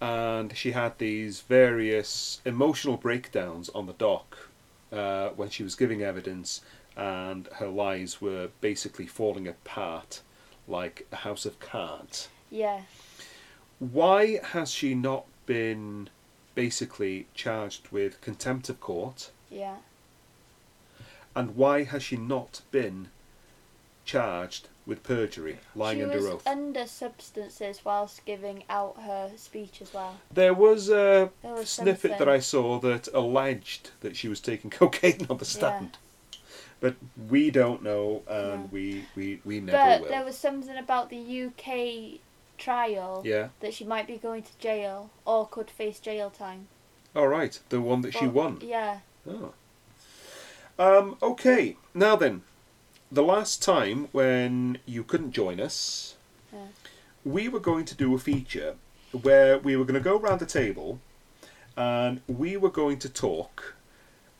and she had these various emotional breakdowns on the dock uh, when she was giving evidence, and her lies were basically falling apart like a house of cards. Yeah. Why has she not been basically charged with contempt of court? Yeah. And why has she not been charged with perjury, lying she under was oath? under substances whilst giving out her speech as well. there was a There was snippet that. I saw that alleged that she was taking cocaine on the stand. But we don't know, and we, we, we never But will. there was something about the UK trial Yeah. that she might be going to jail or could face jail time. All right. The one that she won. Yeah. Oh. Um, okay. Now then, the last time when you couldn't join us, Yeah. we were going to do a feature where we were going to go around the table and we were going to talk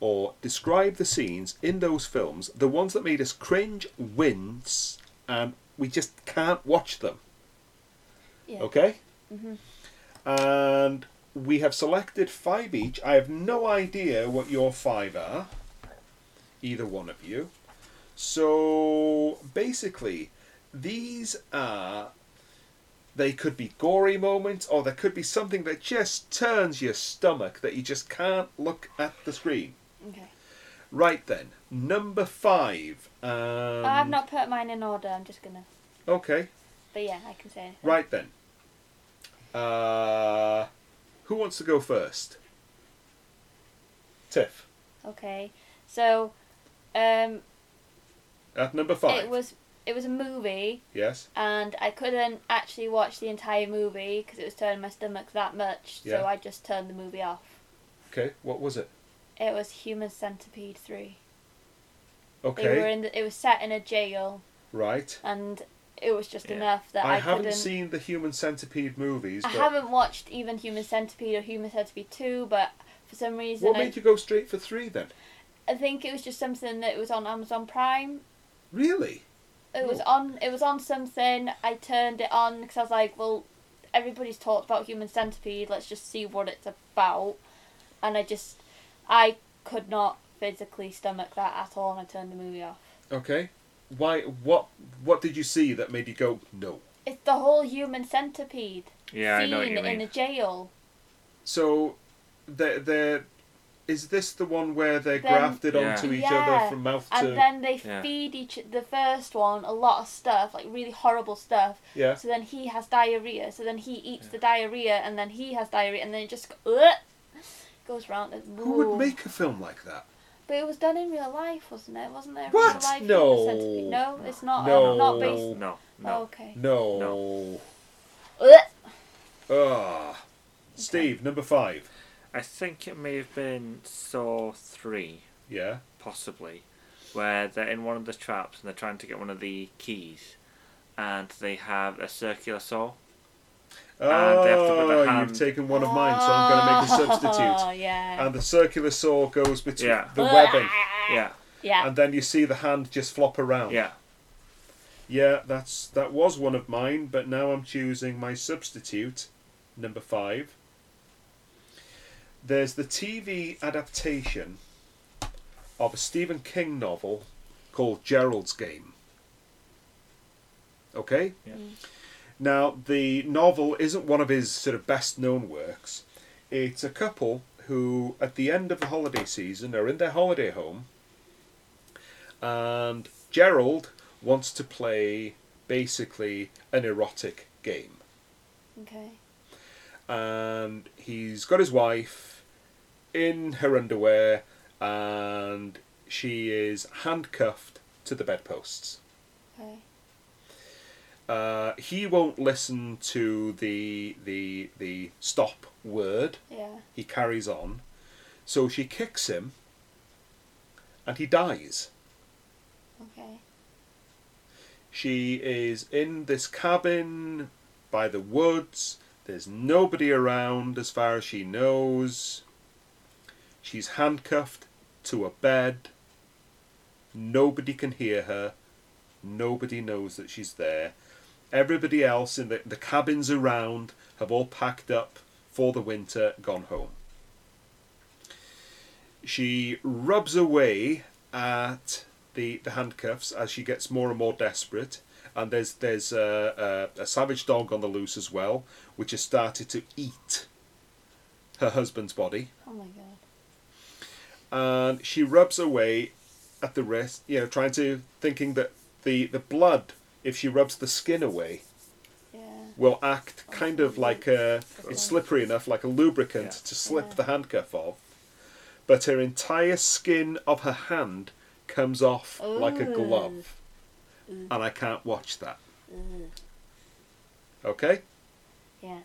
or describe the scenes in those films, the ones that made us cringe, wince, and we just can't watch them. Yeah. Okay? Mhm. And we have selected five each. I have no idea what your five are, either one of you. So basically, these are. They could be gory moments, or there could be something that just turns your stomach that you just can't look at the screen. Okay. Right then, number five. Um, I've not put mine in order. I'm just gonna. Okay, But yeah, I can say anything. right then. Uh, who wants to go first? Tiff. Okay. So, um, At number five. it was it was a movie, Yes. and I couldn't actually watch the entire movie because it was turning my stomach that much. Yeah. So I just turned the movie off. Okay. What was it? It was Human Centipede three. Okay. They were in. The, it was set in a jail, Right. and it was just Yeah. enough that I, I, haven't couldn't. seen the Human Centipede movies. I haven't watched even Human Centipede or Human Centipede two, but for some reason What I, made you go straight for three then? I think it was just something that was on Amazon Prime. Really? It was on. It was on something. I turned it on because I was like, well, everybody's talked about Human Centipede. Let's just see what it's about. And I just, I could not physically stomach that at all, and I turned the movie off. Okay. Why? What? What did you see that made you go no? It's the whole Human Centipede Yeah, I scene know what you in mean. a jail. So, the the is this the one where they're Then- grafted Yeah. onto each Yeah, other from mouth to And to? then they Yeah. feed each the first one a lot of stuff, like really horrible stuff. yeah. So then he has diarrhea. So then he eats the diarrhea, and then he has diarrhea, and then it just go- Ugh! goes round. and- Who would make a film like that? But it was done in real life, wasn't it? Wasn't there? a What? Real life No. Centipede? No, it's not. No. Uh, not based. No, Oh, no. okay. No. Ugh! Ah. Steve, number five. I think it may have been Saw 3, Yeah. possibly, where they're in one of the traps and they're trying to get one of the keys, and they have a circular saw. they have to put their Oh, hand- you've taken one of mine, so I'm going to make a Oh, substitute. yeah. And the circular saw goes between Yeah. the webbing, Yeah, Yeah. and then you see the hand just flop around. yeah. Yeah, that's that was one of mine, but now I'm choosing my substitute, number five. There's the TV adaptation of a Stephen King novel called Gerald's Game. Okay? Yeah. Mm. Now, the novel isn't one of his sort of best known works. It's a couple who, at the end of the holiday season, are in their holiday home, and Gerald wants to play basically an erotic game. Okay. And he's got his wife in her underwear, and she is handcuffed to the bedposts. Okay. Uh, he won't listen to the the the stop word. Yeah. He carries on, so she kicks him, and he dies. Okay. She is in this cabin by the woods. There's nobody around as far as she knows. She's handcuffed to a bed. Nobody can hear her. Nobody knows that she's there. Everybody else in the, the cabins around have all packed up for the winter, gone home. She rubs away at the, the handcuffs as she gets more and more desperate. And there's there's a, a, a savage dog on the loose as well, which has started to eat her husband's body. Oh my god. And she rubs away at the wrist, you know, trying to thinking that the the blood, if she rubs the skin away, Yeah. will act kind of like a it's slippery enough like a lubricant Yeah. to slip Yeah. the handcuff off but her entire skin of her hand comes off like a glove Ooh. and i can't watch that Ugh. okay Yeah.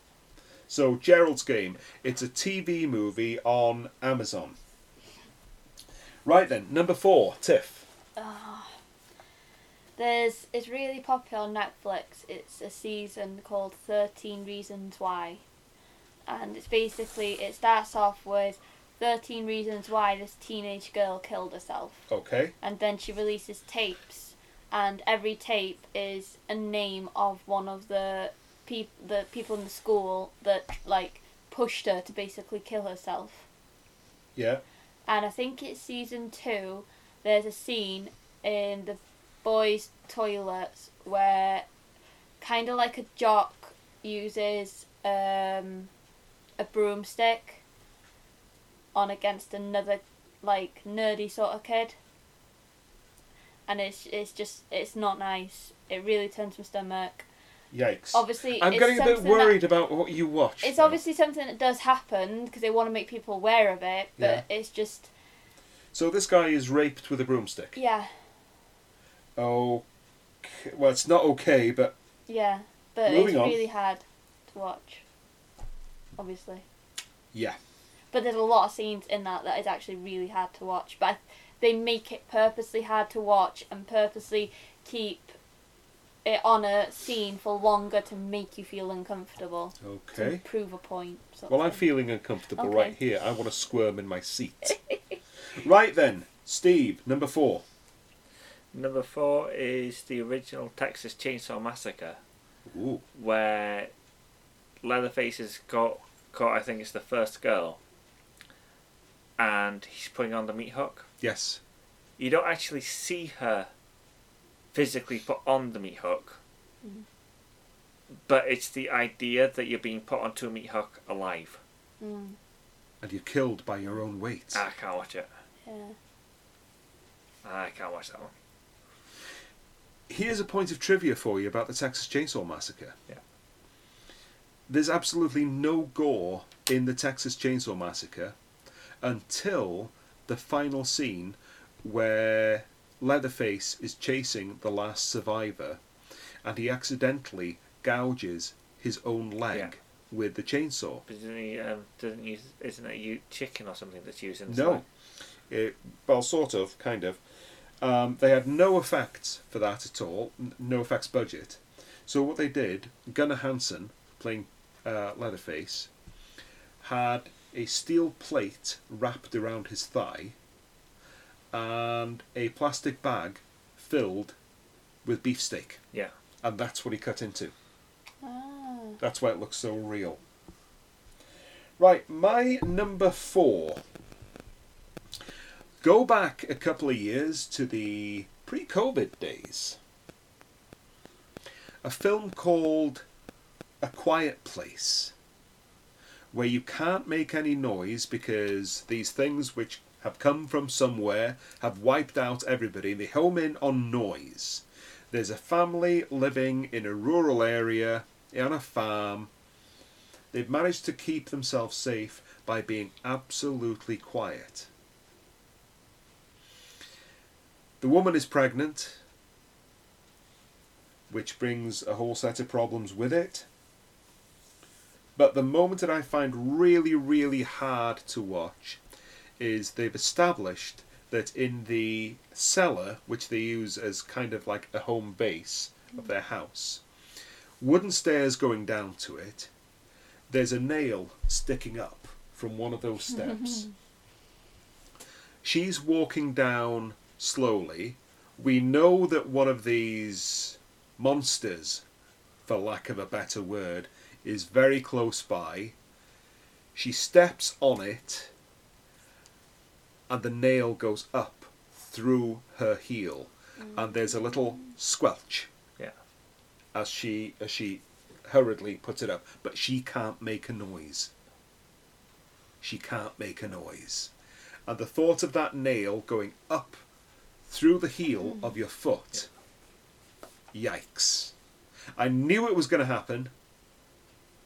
so gerald's game it's a tv movie on amazon right then number four tiff. Ah. There's it's really popular on Netflix. It's a season called Thirteen Reasons Why, and it's basically it starts off with thirteen reasons why this teenage girl killed herself, okay. And then she releases tapes, and every tape is a name of one of the peop- the people in the school that like pushed her to basically kill herself. Yeah and I think it's season two. There's a scene in the boys' toilets where, kind of like a jock uses um, a broomstick on against another like nerdy sort of kid, and it's it's just it's not nice. It really turns my stomach. Yikes Obviously, i'm it's getting a bit something that- worried about what you watch it's now. obviously something that does happen because they want to make people aware of it, but it's just so this guy is raped with a broomstick yeah. okay well it's not okay but Yeah, but Moving it's on. really hard to watch. Obviously, yeah but there's a lot of scenes in that that is actually really hard to watch. But they make it purposely hard to watch and purposely keep it on a scene for longer to make you feel uncomfortable to okay prove a point. Well, I'm feeling uncomfortable Okay. right here. I want to squirm in my seat. right then, Steve, number four. Number four is the original Texas Chainsaw Massacre, Ooh. where Leatherface has got caught. I think it's the first girl, and he's putting on the meat hook. Yes. You don't actually see her physically put on the meat hook, Mhm. but it's the idea that you're being put onto a meat hook alive. Mm, And you're killed by your own weight. I can't watch it. yeah. I can't watch that one. Here's a point of trivia for you about the Texas Chainsaw Massacre. Yeah. There's absolutely no gore in the Texas Chainsaw Massacre until the final scene where Leatherface is chasing the last survivor and he accidentally gouges his own leg Yeah. with the chainsaw. But doesn't he? Um, doesn't use? Isn't it you chicken or something that's used in No. It, well, sort of, kind of. Um, they had no effects for that at all, no effects budget. So what they did, Gunnar Hansen, playing uh, Leatherface, had a steel plate wrapped around his thigh and a plastic bag filled with beefsteak. Yeah. And that's what he cut into. Ah. That's why it looks so real. Right, my number four. Go back a couple of years to the pre COVID days. A film called A Quiet Place, where you can't make any noise because these things which have come from somewhere have wiped out everybody. And they home in on noise. There's a family living in a rural area on a farm. They've managed to keep themselves safe by being absolutely quiet. The woman is pregnant, which brings a whole set of problems with it. But the moment that I find really, really hard to watch is they've established that in the cellar, which they use as kind of like a home base of their house, wooden stairs going down to it, there's a nail sticking up from one of those steps. She's walking down slowly. We know that one of these monsters, for lack of a better word, is very close by. She steps on it, and the nail goes up through her heel, mm. and there's a little squelch Yeah. as she as she hurriedly puts it up, but she can't make a noise. She can't make a noise. And the thought of that nail going up through the heel mm. of your foot, yikes. I knew it was going to happen,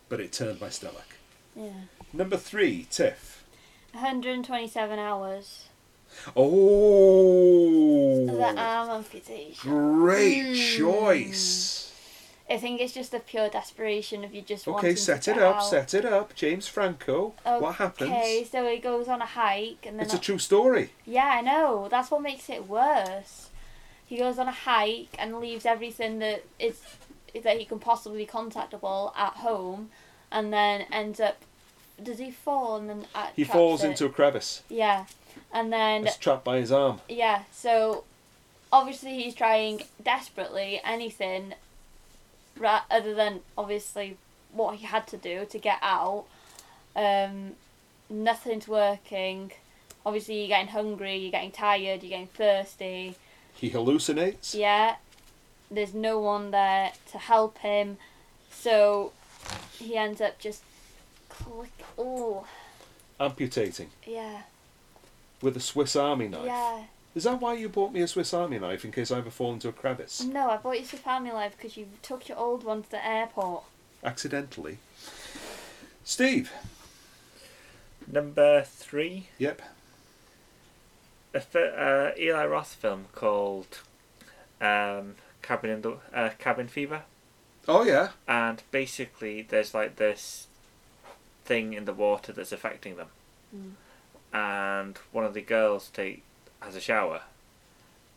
but it turned my stomach. Yeah. Number three, Tiff. 127 hours. Oh, The arm amputation. great Mm. choice. I think it's just a pure desperation of you just Okay, set it up, out. set it up. James Franco. What happens? Okay, so he goes on a hike and then It's a true story. Yeah, I know. That's what makes it worse. He goes on a hike and leaves everything that is that he can possibly be contactable at home, and then ends up. Does he fall and then uh, He falls it? into a crevice. Yeah, and then It's trapped by his arm. yeah. So obviously he's trying desperately anything, ra- other than obviously what he had to do to get out. Um, nothing's working. Obviously, you're getting hungry, you're getting tired, you're getting thirsty. He hallucinates. Yeah, there's no one there to help him, so he ends up just click. Oh, Amputating yeah, with a Swiss Army knife. yeah. Is that why you bought me a Swiss Army knife in case I ever fall into a crevice? No, I bought you Super Family Life because you took your old one to the airport. Accidentally. Steve. Number three, Yep. a uh, Eli Roth film called um, Cabin in the uh, Cabin Fever, Oh yeah. and basically there's like this thing in the water that's affecting them, Mm. and one of the girls take has a shower,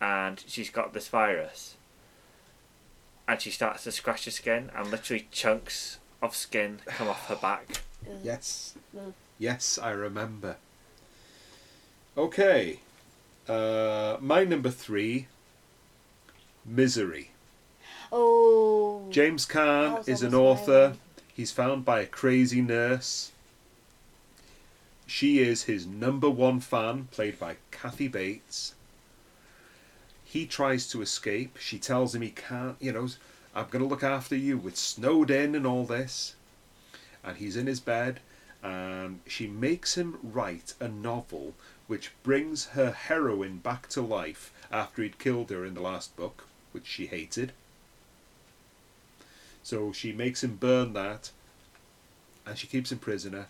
and she's got this virus, and she starts to scratch her skin, and literally chunks of skin come off her back. Yes. Ugh. Yes, I remember. Okay. Uh, my number three. Misery. Oh. James That Caan is an almost my author. He's found by a crazy nurse. She is his number one fan, played by Kathy Bates. He tries to escape. She tells him he can't, you know, I'm going to look after you with snowed in and all this. And he's in his bed, and she makes him write a novel which brings her heroine back to life after he'd killed her in the last book, which she hated. So she makes him burn that, and she keeps him prisoner.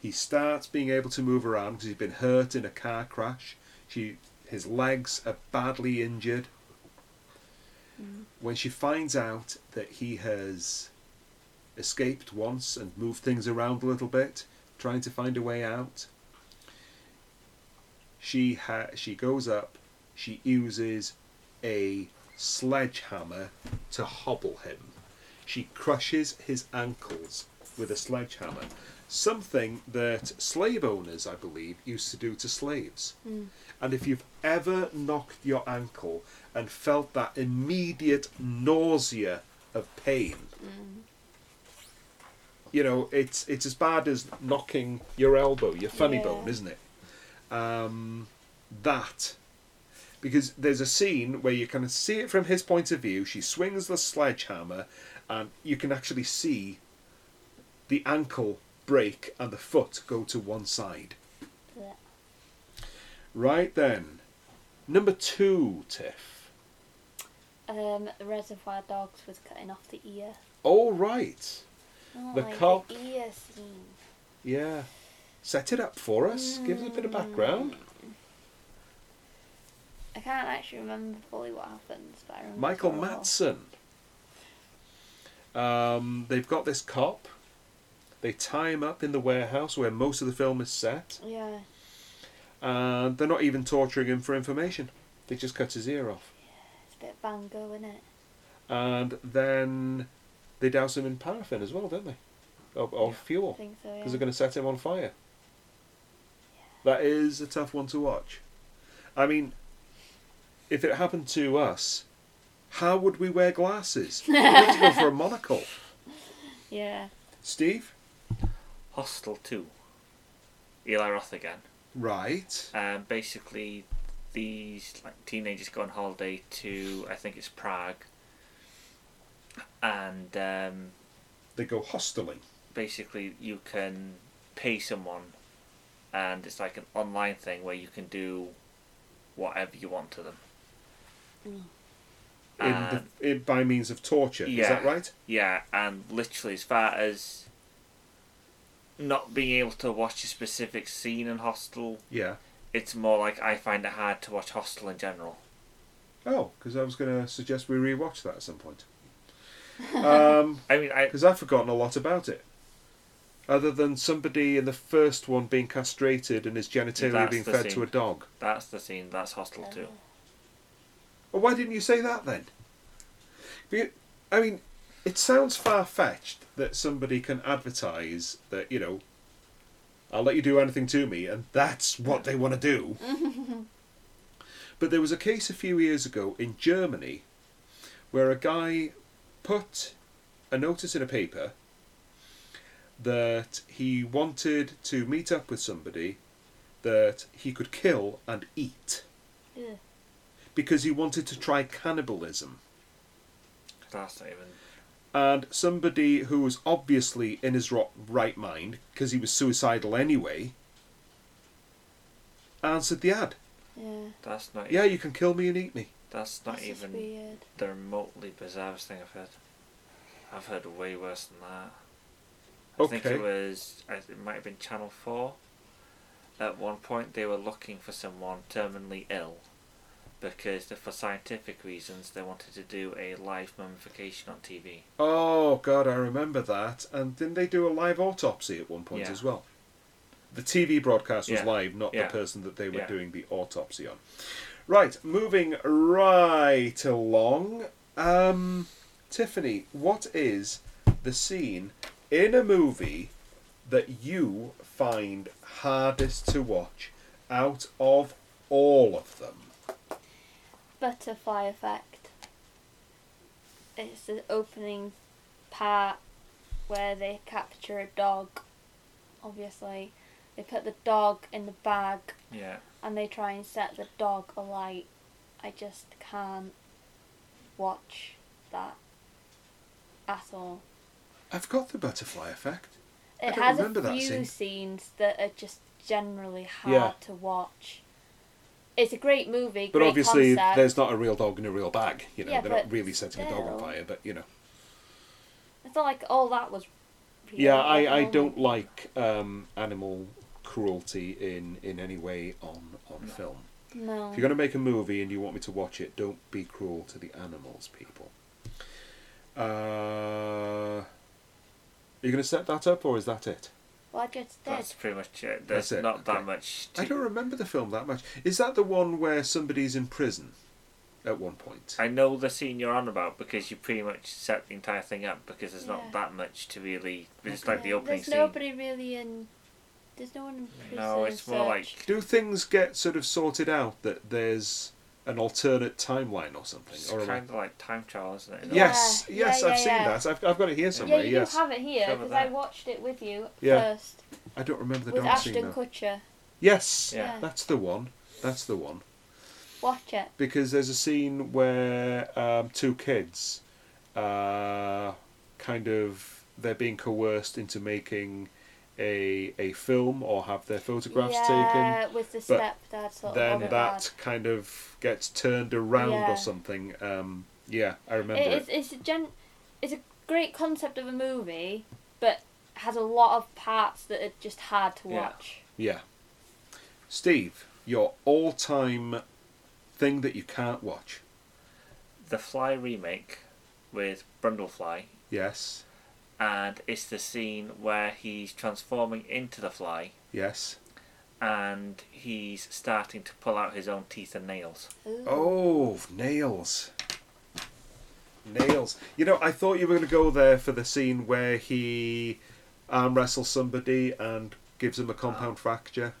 He starts being able to move around because he's been hurt in a car crash. She, his legs are badly injured. Mm. When she finds out that he has escaped once and moved things around a little bit, trying to find a way out, she ha- she goes up. She uses a sledgehammer to hobble him. She crushes his ankles with a sledgehammer, something that slave owners, I believe, used to do to slaves. Mm. And if you've ever knocked your ankle and felt that immediate nausea of pain, Mm. you know, it's it's as bad as knocking your elbow, your funny Yeah. bone, isn't it? Um, that because there's a scene where you kind of see it from his point of view. She swings the sledgehammer, and you can actually see the ankle break and the foot go to one side. Yeah. Right then, number two, Tiff. Um, the Reservoir Dogs was cutting off the ear. All right, don't The like cop- The ear scene. yeah. Set it up for us. Give us a bit of background. I can't actually remember fully what happens, but I remember. Michael Madsen. Um, they've got this cop. They tie him up in the warehouse where most of the film is set, Yeah. and they're not even torturing him for information. They just cut his ear off, Yeah, It's a bit bango, isn't it? and then they douse him in paraffin as well, don't they? Yeah. I fuel think so. because Yeah. they're going to set him on fire. That is a tough one to watch. I mean, if it happened to us, how would we wear glasses? We'd have to go for a monocle. yeah. Steve? Hostel 2. Eli Roth again. Right. Um, basically, these like teenagers go on holiday to I think it's Prague, and um, They go hosteling. basically you can pay someone, and it's like an online thing where you can do whatever you want to them. In the, in, by means of torture. Is that right? Yeah, and literally as far as not being able to watch a specific scene in Hostel, Yeah. it's more like I find it hard to watch Hostel in general. Oh, because I was going to suggest we rewatch that at some point. Um, I mean, because I've forgotten a lot about it. Other than somebody in the first one being castrated and his genitalia being the fed to a dog. that's the scene. That's Hostel too. Well, why didn't you say that then? I mean, it sounds far fetched that somebody can advertise that, you know, I'll let you do anything to me, and that's what they want to do. but there was a case a few years ago in Germany where a guy put a notice in a paper that he wanted to meet up with somebody that he could kill and eat Yeah. Because he wanted to try cannibalism. That's not even. And somebody who was obviously in his right mind, because he was suicidal anyway, answered the ad. Yeah. That's not. Yeah, Even, you can kill me and eat me. that's not This even the remotely bizarrest thing I've heard. I've heard way worse than that. I think it was. It might have been Channel Four. At one point, they were looking for someone terminally ill, because for scientific reasons they wanted to do a live mummification on TV. Oh god, I remember that. And didn't they do a live autopsy at one point Yeah. as well? The TV broadcast was Yeah. live, not Yeah. the person that they were doing the autopsy on. Right, moving right along. Um, Tiffany, what is the scene in a movie that you find hardest to watch out of all of them? Butterfly effect. It's the opening part where they capture a dog. Obviously, they put the dog in the bag Yeah. and they try and set the dog alight. I just can't watch that at all. I've got the butterfly effect. I It don't has remember a that few scene. scenes that are just generally hard Yeah. to watch. It's a great movie, But great obviously, concept. there's not a real dog in a real bag. You know, Yeah, they're not really setting a dog on fire. But you know, It's not like all that was. real yeah, I, I don't like um, animal cruelty in in any way on on film. No. If you're going to make a movie and you want me to watch it, don't be cruel to the animals, people. Uh, are you going to set that up, or is that it? Well, I just did. That's pretty much it. There's That's it, not that okay. much. I don't remember the film that much. Is that the one where somebody's in prison at one point? I know the scene you're on about because you pretty much set the entire thing up because there's Yeah. not that much to really. It's like the opening There's scene. nobody really in. There's no one in prison. No, it's more search. like Do things get sort of sorted out that there's an alternate timeline or something. It's Or am I- kind of like time travel, isn't it? Yeah. Yes, Yeah, yes, yeah, I've seen yeah. that. I've, I've got it here somewhere. yeah, you yes, have it here because I watched it with you Yeah. first I don't remember the with dog scene Ashton though. Kutcher. Yes, Yeah. that's the one. That's the one. Watch it. Because there's a scene where um, two kids, uh, kind of, they're being coerced into making a a film or have their photographs taken. with the but stepdad sort Then of. that kind of gets turned around Yeah. or something. Um, yeah, I remember It, it. it's it's a gen, it's a great concept of a movie, but has a lot of parts that are just hard to Yeah. watch. Yeah. Steve, your all-time thing that you can't watch. The Fly remake with Brundlefly, Yes. And it's the scene where he's transforming into the fly Yes. and he's starting to pull out his own teeth and nails. Ooh. Oh, nails. Nails. You know, I thought you were going to go there for the scene where he arm wrestles somebody and gives him a compound oh. fracture.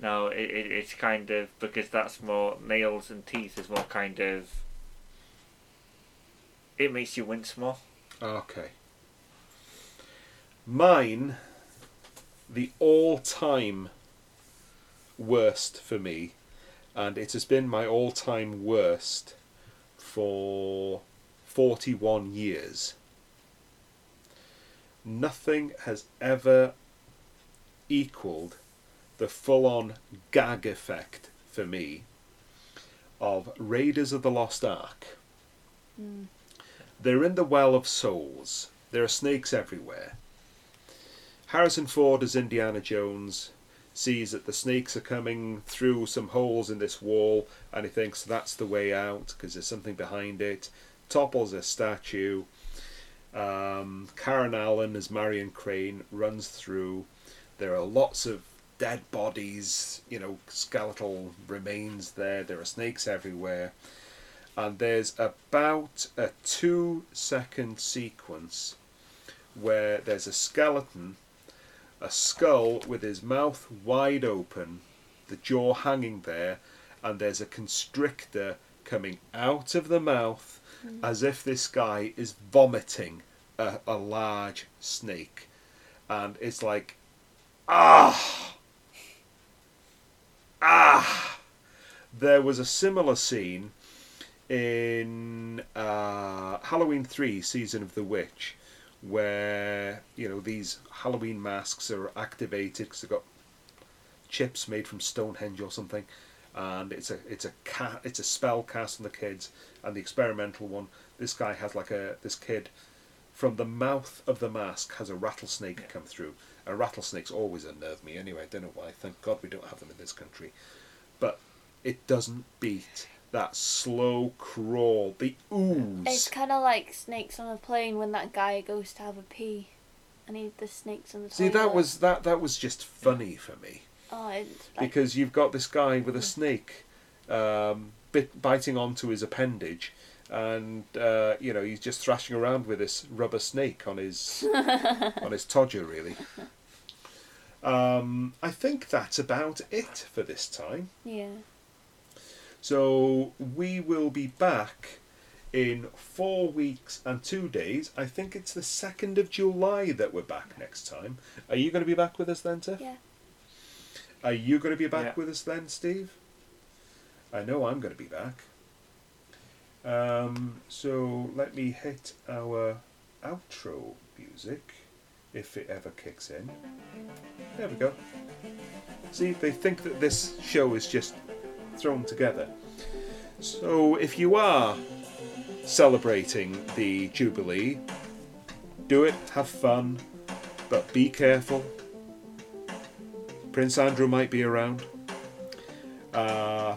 No, it, it, it's kind of because that's more nails and teeth is more kind of. It makes you wince more. Okay. Mine, the all time worst for me, and it has been my all time worst for 41 years. Nothing has ever equaled the full on gag effect for me of Raiders of the Lost Ark. Mm. They're in the Well of Souls. There are snakes everywhere. Harrison Ford as Indiana Jones sees that the snakes are coming through some holes in this wall and he thinks that's the way out because there's something behind it. Topples a statue. Um, Karen Allen as Marion Crane runs through. There are lots of dead bodies, you know, skeletal remains there. There are snakes everywhere and there's about a two second sequence where there's a skeleton, a skull with his mouth wide open, the jaw hanging there, and there's a constrictor coming out of the mouth as if this guy is vomiting a, a large snake. And it's like, ah, ah. There was a similar scene in uh, Halloween 3 Season of the Witch where you know these Halloween masks are activated because they've got chips made from Stonehenge or something and it's a it's a ca- it's a spell cast on the kids and the experimental one this guy has like a this kid from the mouth of the mask has a rattlesnake come through. And rattlesnakes always unnerve me anyway I don't know why thank god we don't have them in this country. But it doesn't beat that slow crawl the ooze It's kind of like snakes on a plane when that guy goes to have a pee, and he the snakes on the plane. See, that was that. That was just funny for me oh, it's like, because you've got this guy with a snake, um, bit, biting onto his appendage, and uh, you know he's just thrashing around with this rubber snake on his on his todger. Really, um, I think that's about it for this time. yeah. So we will be back in four weeks and two days. I think it's the second of July that we're back next time. Are you going to be back with us then, Tiff? Yeah. Are you going to be back Yeah. with us then, Steve? I know I'm going to be back. Um, so let me hit our outro music, if it ever kicks in. There we go. See, they think that this show is just thrown together. So if you are celebrating the Jubilee, do it, have fun, but be careful. Prince Andrew might be around. Uh,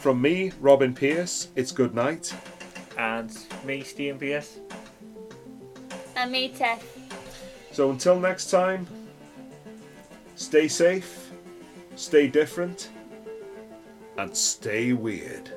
from me, Robin Pierce, it's good night. And me, Stephen Pierce. And me, Tess. So until next time, stay safe, stay different, and stay weird.